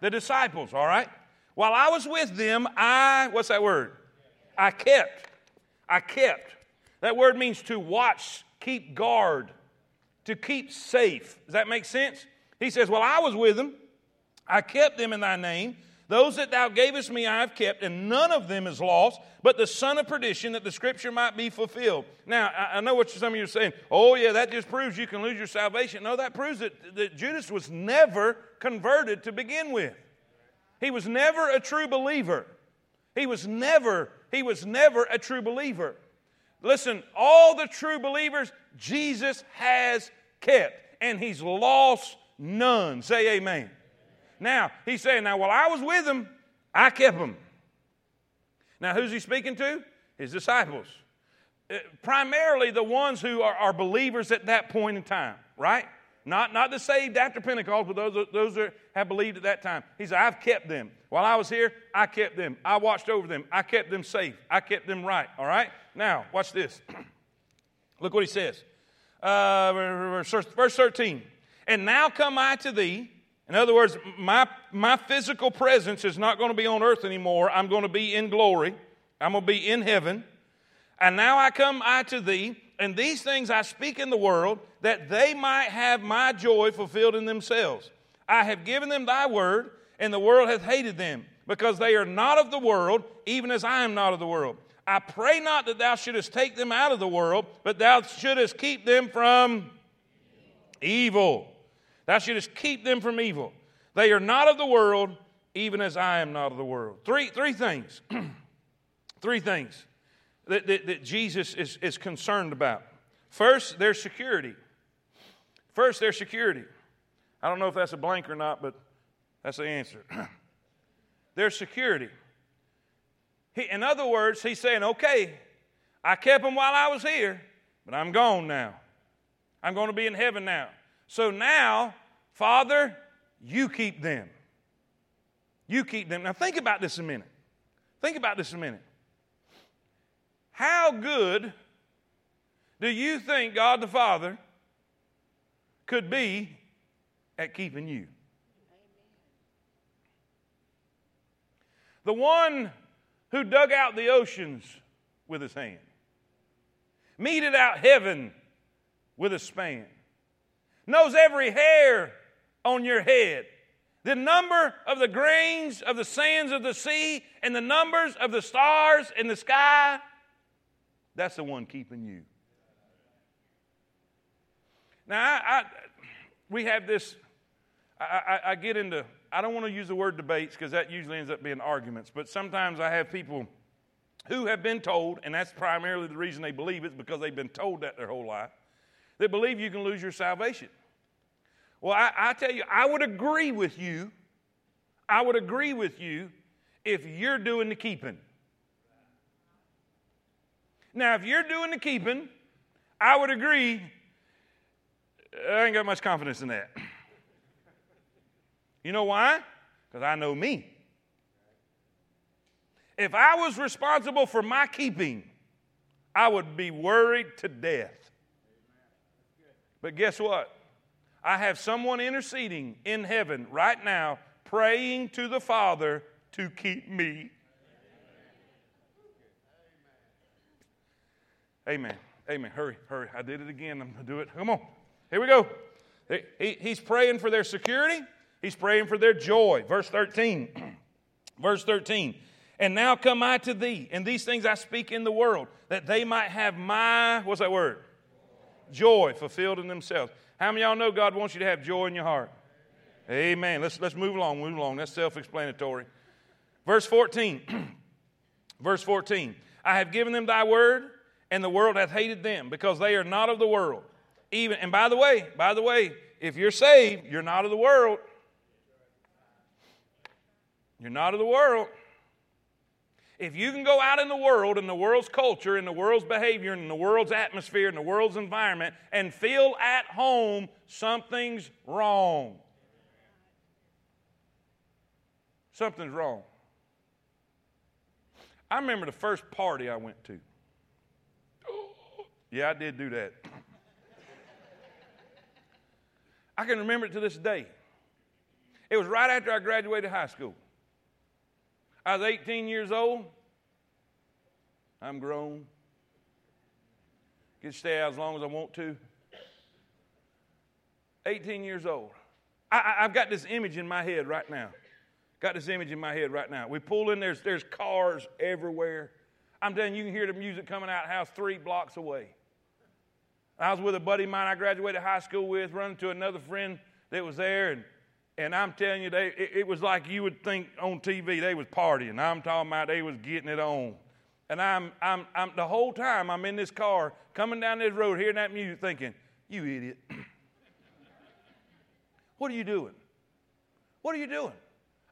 The disciples, all right? While I was with them, I, what's that word? I kept. I kept. That word means to watch, keep guard, to keep safe. Does that make sense? He says, While I was with them, I kept them in thy name those that thou gavest me I have kept, and none of them is lost, but the son of perdition, that the scripture might be fulfilled. Now, I, know what some of you are saying. Oh, yeah, that just proves you can lose your salvation. No, that proves that, that Judas was never converted to begin with. He was never a true believer. He was never, he was never a true believer. Listen, all the true believers Jesus has kept, and he's lost none. Say amen. Now, he's saying, now, while I was with them, I kept them. Now, who's he speaking to? His disciples. Uh, primarily the ones who are, are, believers at that point in time, right? Not, not the saved after Pentecost, but those, those that have believed at that time. He said, I've kept them. While I was here, I kept them. I watched over them. I kept them safe. I kept them right, all right? Now, watch this. *clears throat* Look what he says. Uh, verse 13. And now come I to thee, in other words, my, my physical presence is not going to be on earth anymore. I'm going to be in glory. I'm going to be in heaven. And now I come I to thee, and these things I speak in the world, that they might have my joy fulfilled in themselves. I have given them thy word, and the world hath hated them, because they are not of the world, even as I am not of the world. I pray not that thou shouldest take them out of the world, but thou shouldest keep them from evil. Thou shouldest keep them from evil. They are not of the world, even as I am not of the world. Three, three things. *clears throat* three things that, that, that Jesus is, is concerned about. First, their security. First, their security. I don't know if that's a blank or not, but that's the answer. *clears throat* their security. He, in other words, he's saying, okay, I kept them while I was here, but I'm gone now. I'm going to be in heaven now. So now, Father, you keep them. You keep them. Now, think about this a minute. Think about this a minute. How good do you think God the Father could be at keeping you? The one who dug out the oceans with his hand, meted out heaven with a span, knows every hair on your head, the number of the grains of the sands of the sea, and the numbers of the stars in the sky. That's the one keeping you. Now, I, I we have this, I, I, I get into, I don't want to use the word debates because that usually ends up being arguments, but sometimes I have people who have been told, and that's primarily the reason they believe it, because they've been told that their whole life they believe you can lose your salvation. Well, I, I tell you, I would agree with you. I would agree with you if you're doing the keeping. Now, if you're doing the keeping, I would agree. I ain't got much confidence in that. You know why? Because I know me. If I was responsible for my keeping, I would be worried to death. But guess what? I have someone interceding in heaven right now, praying to the Father to keep me. Amen. Amen. Hurry, hurry. I did it again. I'm going to do it. Come on. Here we go. He, he's praying for their security, he's praying for their joy. Verse 13. *clears throat* Verse 13. And now come I to thee, and these things I speak in the world, that they might have my, what's that word? Joy fulfilled in themselves. How many y'all know God wants you to have joy in your heart? Amen. Let's, let's move along, move along. That's self explanatory. Verse 14. *clears throat* Verse 14. I have given them thy word, and the world hath hated them, because they are not of the world. Even, and by the way, by the way, if you're saved, you're not of the world. You're not of the world. If you can go out in the world, in the world's culture, in the world's behavior, in the world's atmosphere, in the world's environment, and feel at home, something's wrong. Something's wrong. I remember the first party I went to. Yeah, I did do that. I can remember it to this day. It was right after I graduated high school. I was 18 years old. I'm grown. Can stay out as long as I want to. 18 years old. I, have got this image in my head right now. Got this image in my head right now. We pull in, there's, there's cars everywhere. I'm telling you, you can hear the music coming out house three blocks away. I was with a buddy of mine I graduated high school with, running to another friend that was there, and, and I'm telling you, they, it, it was like you would think on TV they was partying. I'm talking about they was getting it on. And I'm, I'm, I'm, the whole time I'm in this car coming down this road hearing that music thinking, you idiot. *clears throat* what are you doing? What are you doing?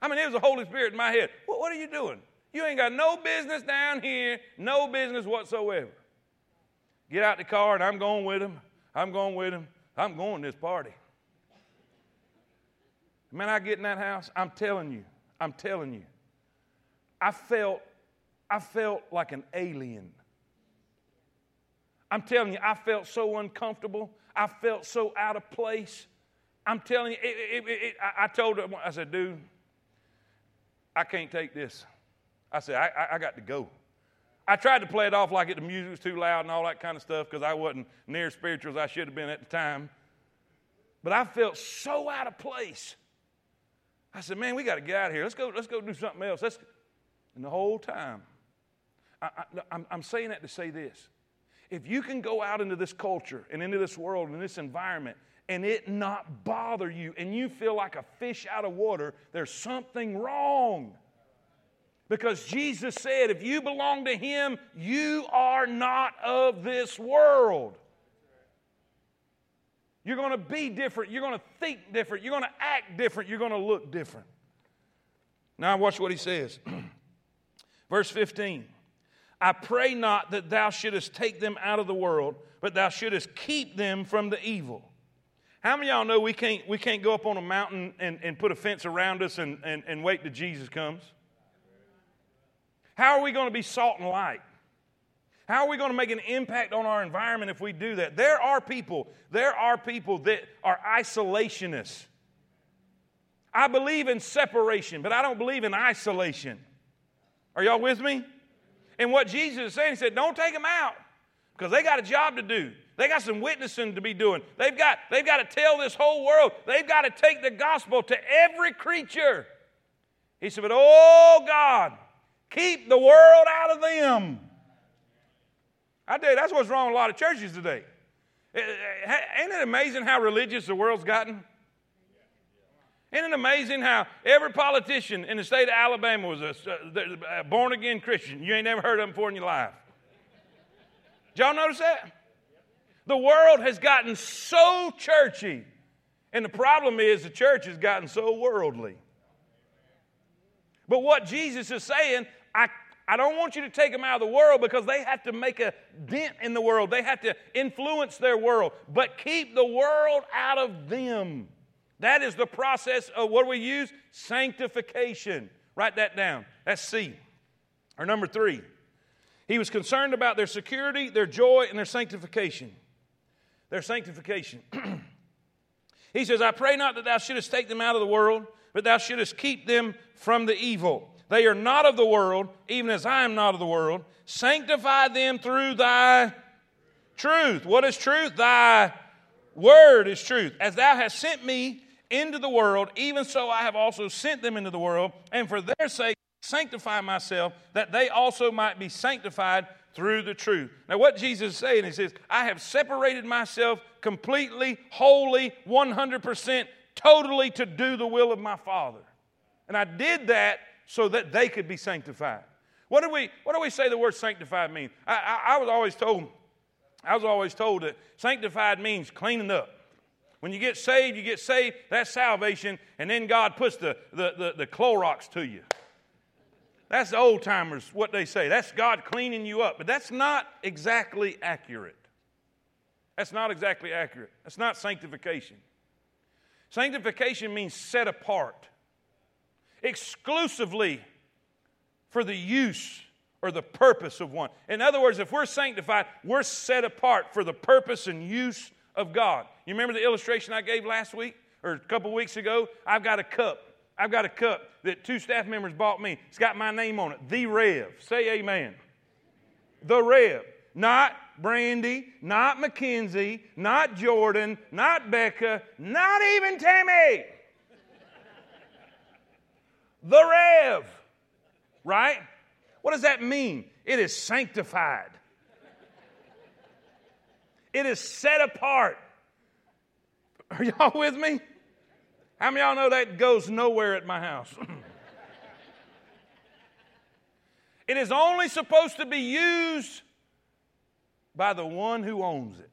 I mean, there's the Holy Spirit in my head. What, what are you doing? You ain't got no business down here, no business whatsoever. Get out the car, and I'm going with him. I'm going with him. I'm going to this party. Man, I get in that house, I'm telling you, I'm telling you, I felt, I felt like an alien. I'm telling you, I felt so uncomfortable. I felt so out of place. I'm telling you, it, it, it, I told her, I said, dude, I can't take this. I said, I, I, I got to go. I tried to play it off like it, the music was too loud and all that kind of stuff because I wasn't near spiritual as I should have been at the time. But I felt so out of place. I said, man, we got to get out of here. Let's go, let's go do something else. Let's, and the whole time, I, am saying that to say this. If you can go out into this culture and into this world and this environment and it not bother you and you feel like a fish out of water, there's something wrong. Because Jesus said, if you belong to Him, you are not of this world. You're going to be different. You're going to think different. You're going to act different. You're going to look different. Now, watch what He says. *clears throat* Verse 15 I pray not that thou shouldest take them out of the world, but thou shouldest keep them from the evil. How many of y'all know we can't, we can't go up on a mountain and, and put a fence around us and, and, and wait till Jesus comes? How are we going to be salt and light? How are we going to make an impact on our environment if we do that? There are people, there are people that are isolationists. I believe in separation, but I don't believe in isolation. Are y'all with me? And what Jesus is saying, he said, don't take them out because they got a job to do. They got some witnessing to be doing. They've got, they've got to tell this whole world. They've got to take the gospel to every creature. He said, But oh God, keep the world out of them. I tell you, that's what's wrong with a lot of churches today. Eh, eh, eh, ain't it amazing how religious the world's gotten? Isn't it amazing how every politician in the state of Alabama was a, uh, a born again Christian? You ain't never heard of them before in your life. Did y'all notice that? The world has gotten so churchy. And the problem is the church has gotten so worldly. But what Jesus is saying, I, don't want you to take them out of the world because they have to make a dent in the world. They have to influence their world. But keep the world out of them. That is the process of what we use? Sanctification. Write that down. That's C. Or number three, he was concerned about their security, their joy, and their sanctification their sanctification. *clears throat* he says, I pray not that thou shouldest take them out of the world, but thou shouldest keep them from the evil. They are not of the world, even as I am not of the world. Sanctify them through thy truth. What is truth? Thy Word is truth. As thou hast sent me into the world, even so I have also sent them into the world, and for their sake sanctify myself, that they also might be sanctified through the truth. Now, what Jesus is saying, he says, I have separated myself completely, wholly, 100%, totally to do the will of my Father. And I did that so that they could be sanctified. What do we, what do we say the word sanctified means? I, I, I was always told, I was always told that sanctified means cleaning up. When you get saved, you get saved, that's salvation, and then God puts the, the, the, the Clorox to you. That's the old timers, what they say. That's God cleaning you up. But that's not exactly accurate. That's not exactly accurate. That's not sanctification. Sanctification means set apart, exclusively for the use or the purpose of one. In other words, if we're sanctified, we're set apart for the purpose and use of God. You remember the illustration I gave last week or a couple weeks ago? I've got a cup. I've got a cup that two staff members bought me. It's got my name on it, The Rev. Say amen. The Rev. Not Brandy, not McKenzie, not Jordan, not Becca, not even Tammy. The Rev. Right? What does that mean? It is sanctified. It is set apart. Are y'all with me? How many y'all know that goes nowhere at my house? *clears throat* it is only supposed to be used by the one who owns it.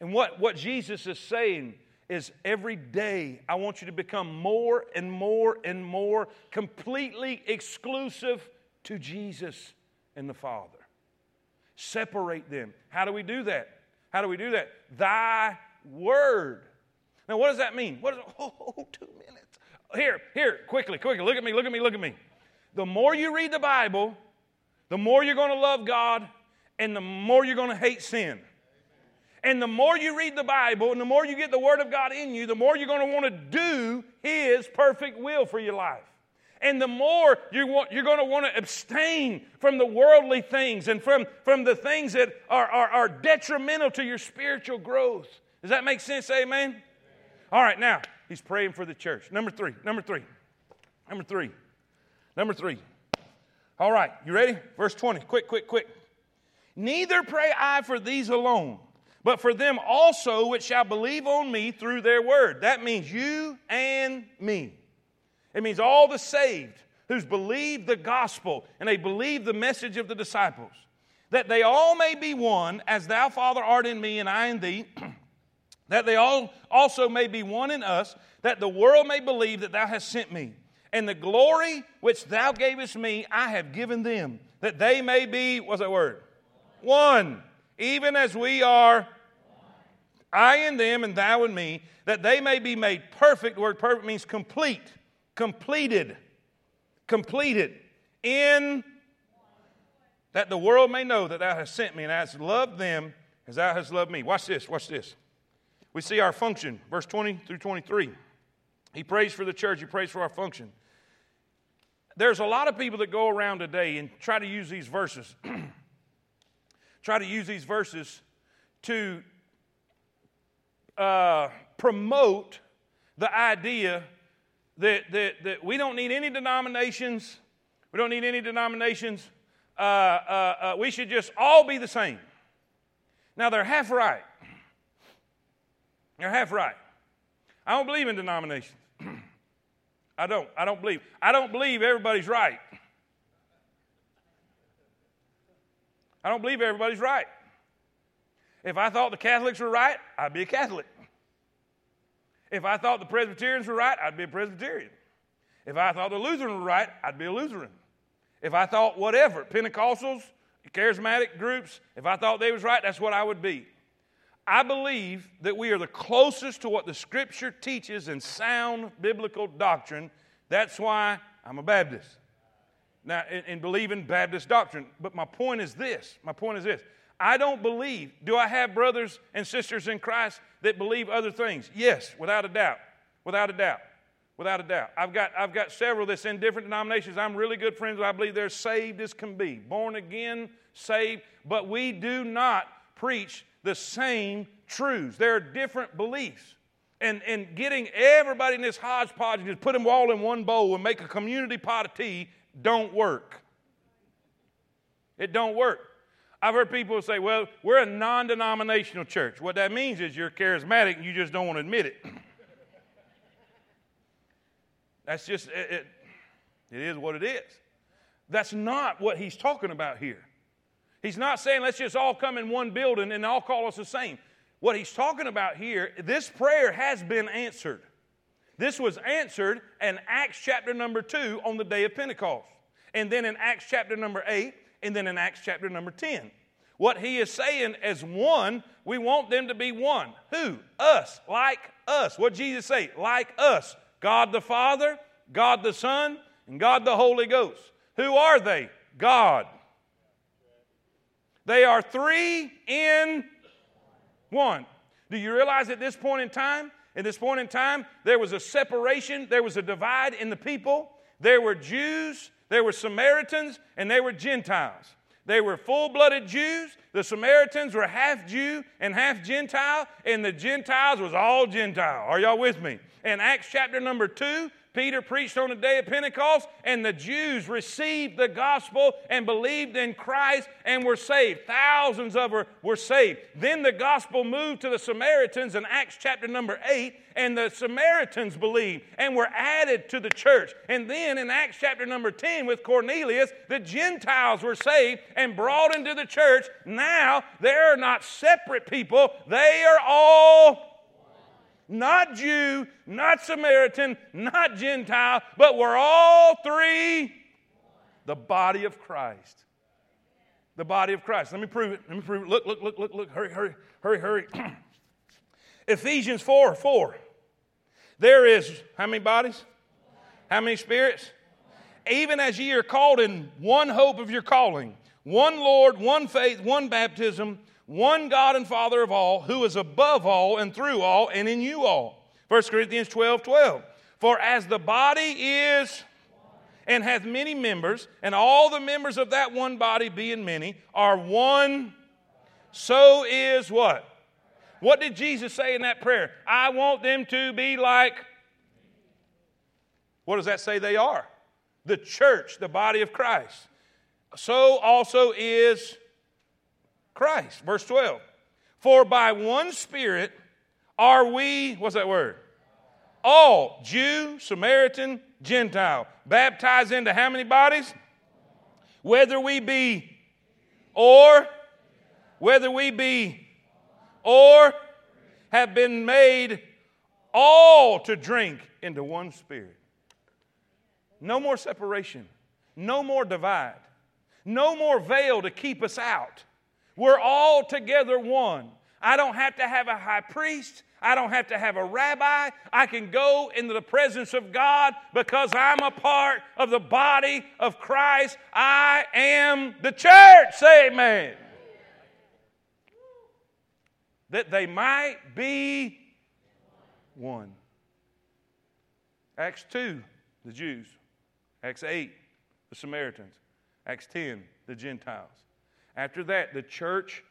And what, what Jesus is saying is every day I want you to become more and more and more completely exclusive to Jesus and the Father. Separate them. How do we do that? How do we do that? Thy word. Now, what does that mean? What is, *laughs* oh, two minutes. Here, here, quickly, quickly. Look at me, look at me, look at me. The more you read the Bible, the more you're going to love God and the more you're going to hate sin. And the more you read the Bible and the more you get the Word of God in you, the more you're going to want to do His perfect will for your life. And the more you want, you're going to want to abstain from the worldly things and from, from the things that are, are, are detrimental to your spiritual growth. Does that make sense? Amen? All right, now, he's praying for the church. Number three, number three, number three, number three. All right, you ready? Verse 20. Quick, quick, quick. Neither pray I for these alone, but for them also which shall believe on me through their word. That means you and me. It means all the saved who's believed the gospel and they believe the message of the disciples, that they all may be one, as thou, Father, art in me and I in thee, *clears throat* that they all also may be one in us, that the world may believe that thou hast sent me. And the glory which thou gavest me, I have given them, that they may be, what's that word? One, even as we are, I and them, and thou and me, that they may be made perfect. The word perfect means complete completed, completed in that the world may know that thou hast sent me and hast loved them as thou hast loved me. Watch this, watch this. We see our function, verse 20 through 23. He prays for the church, he prays for our function. There's a lot of people that go around today and try to use these verses, *clears throat* try to use these verses to uh, promote the idea that, that, that we don't need any denominations. We don't need any denominations. Uh, uh, uh, we should just all be the same. Now, they're half right. They're half right. I don't believe in denominations. *clears throat* I don't. I don't believe. I don't believe everybody's right. I don't believe everybody's right. If I thought the Catholics were right, I'd be a Catholic. If I thought the Presbyterians were right, I'd be a Presbyterian. If I thought the Lutheran were right, I'd be a Lutheran. If I thought whatever, Pentecostals, charismatic groups, if I thought they was right, that's what I would be. I believe that we are the closest to what the Scripture teaches in sound biblical doctrine. That's why I'm a Baptist. Now, and believe in Baptist doctrine. But my point is this my point is this I don't believe. Do I have brothers and sisters in Christ that believe other things? Yes, without a doubt. Without a doubt. Without a doubt. I've got, I've got several that's in different denominations. I'm really good friends. I believe they're saved as can be, born again, saved. But we do not preach the same truths, there are different beliefs. And, and getting everybody in this hodgepodge and just put them all in one bowl and make a community pot of tea don't work. It don't work. I've heard people say, well, we're a non denominational church. What that means is you're charismatic and you just don't want to admit it. *clears throat* That's just, it, it, it is what it is. That's not what he's talking about here. He's not saying let's just all come in one building and all call us the same. What he's talking about here, this prayer has been answered. This was answered in Acts chapter number 2 on the day of Pentecost. And then in Acts chapter number 8, and then in Acts chapter number 10. What he is saying as one, we want them to be one. Who? Us, like us. What Jesus say? Like us. God the Father, God the Son, and God the Holy Ghost. Who are they? God. They are three in one. Do you realize at this point in time, at this point in time, there was a separation, there was a divide in the people. There were Jews, there were Samaritans, and there were Gentiles. They were full blooded Jews. The Samaritans were half Jew and half Gentile, and the Gentiles was all Gentile. Are y'all with me? In Acts chapter number two, Peter preached on the day of Pentecost, and the Jews received the gospel and believed in Christ and were saved. Thousands of them were saved. Then the gospel moved to the Samaritans in Acts chapter number 8, and the Samaritans believed and were added to the church. And then in Acts chapter number 10 with Cornelius, the Gentiles were saved and brought into the church. Now they're not separate people, they are all not Jew, not Samaritan, not Gentile, but we're all three the body of Christ. The body of Christ. Let me prove it. Let me prove it. Look, look, look, look, look. Hurry, hurry, hurry, hurry. *clears throat* Ephesians 4 4. There is how many bodies? How many spirits? Even as ye are called in one hope of your calling, one Lord, one faith, one baptism one God and Father of all, who is above all and through all and in you all. 1 Corinthians 12 12. For as the body is and hath many members, and all the members of that one body, being many, are one, so is what? What did Jesus say in that prayer? I want them to be like. What does that say they are? The church, the body of Christ. So also is Christ. Verse 12. For by one Spirit are we, what's that word? All, Jew, Samaritan, Gentile, baptized into how many bodies? Whether we be or, whether we be or have been made all to drink into one spirit. No more separation, no more divide, no more veil to keep us out. We're all together one. I don't have to have a high priest. I don't have to have a rabbi. I can go into the presence of God because I'm a part of the body of Christ. I am the church. Say amen. That they might be one. Acts 2, the Jews. Acts 8, the Samaritans. Acts 10, the Gentiles. After that, the church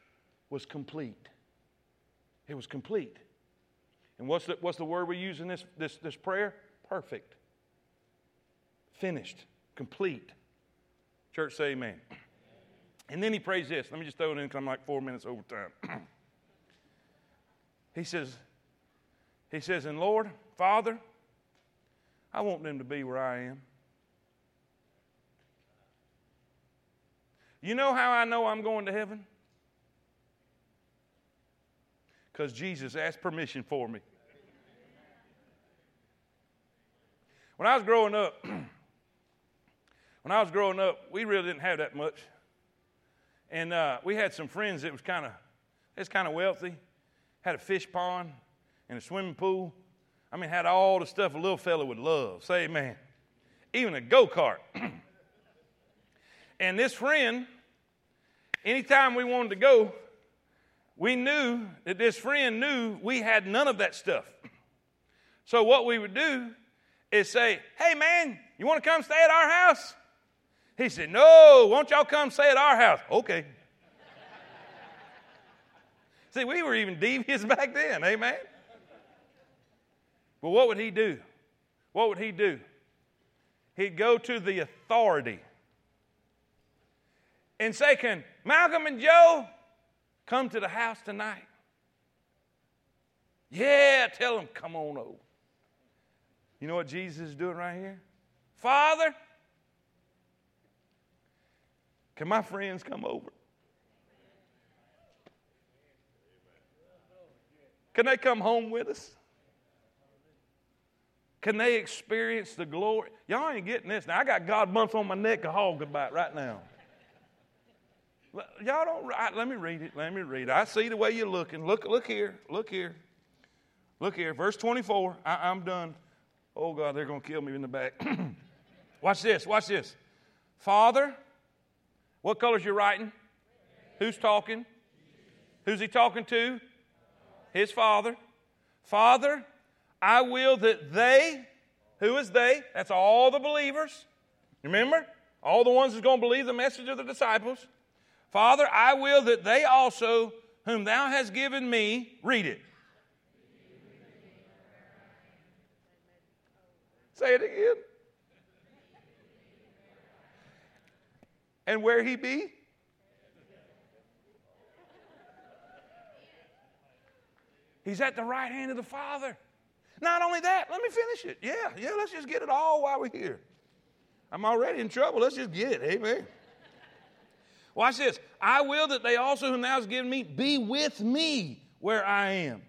was complete. It was complete. And what's the, what's the word we use in this, this, this prayer? Perfect. Finished. Complete. Church, say amen. And then he prays this. Let me just throw it in because I'm like four minutes over time. *clears throat* he says, he says, and Lord, Father, I want them to be where I am. You know how I know I'm going to heaven? Because Jesus asked permission for me. When I was growing up, *clears throat* when I was growing up, we really didn't have that much. And uh, we had some friends that was kind of, was kind of wealthy, had a fish pond and a swimming pool. I mean, had all the stuff a little fella would love. Say amen. Even a go kart. *clears throat* and this friend anytime we wanted to go, we knew that this friend knew we had none of that stuff. So what we would do is say, Hey man, you want to come stay at our house? He said, No, won't y'all come stay at our house? Okay. *laughs* See, we were even devious *laughs* back then, amen? But what would he do? What would he do? He'd go to the authority and say, Can Malcolm and Joe come to the house tonight? Yeah, tell them, come on over. You know what Jesus is doing right here? Father, can my friends come over? Can they come home with us? Can they experience the glory? Y'all ain't getting this. Now, I got God bumps on my neck a hog about right now. Y'all don't, write. let me read it. Let me read it. I see the way you're looking. Look, look here. Look here. Look here. Verse 24. I, I'm done. Oh, God, they're going to kill me in the back. *clears throat* watch this. Watch this. Father, what color's your writing? Who's talking? Who's he talking to? His father. Father, I will that they, who is they? That's all the believers. Remember? All the ones who's going to believe the message of the disciples. Father, I will that they also, whom thou hast given me, read it. Say it again. And where he be? He's at the right hand of the Father. Not only that, let me finish it. Yeah, yeah, let's just get it all while we're here. I'm already in trouble. Let's just get it. Amen. Watch this. I will that they also, whom thou hast given me, be with me where I am,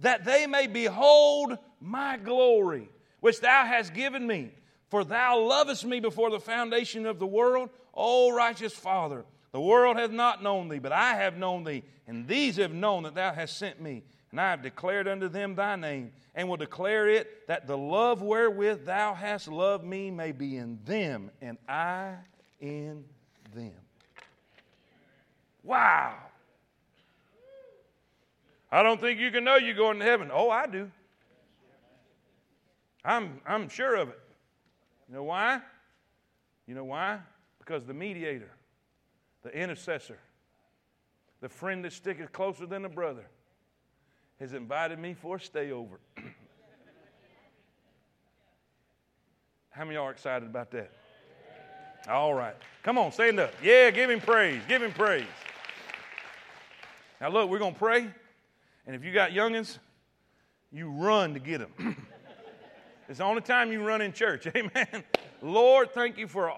that they may behold my glory which thou hast given me. For thou lovest me before the foundation of the world, O righteous Father. The world hath not known thee, but I have known thee, and these have known that thou hast sent me. And I have declared unto them thy name, and will declare it, that the love wherewith thou hast loved me may be in them, and I in them. Wow. I don't think you can know you're going to heaven. Oh, I do. I'm, I'm sure of it. You know why? You know why? Because the mediator, the intercessor, the friend that sticketh closer than a brother, has invited me for a stay over. *coughs* How many are excited about that? All right. Come on, stand up. Yeah, give him praise. Give him praise. Now, look, we're going to pray. And if you got youngins, you run to get them. *clears throat* It's the only time you run in church. *laughs* Amen. Lord, thank you for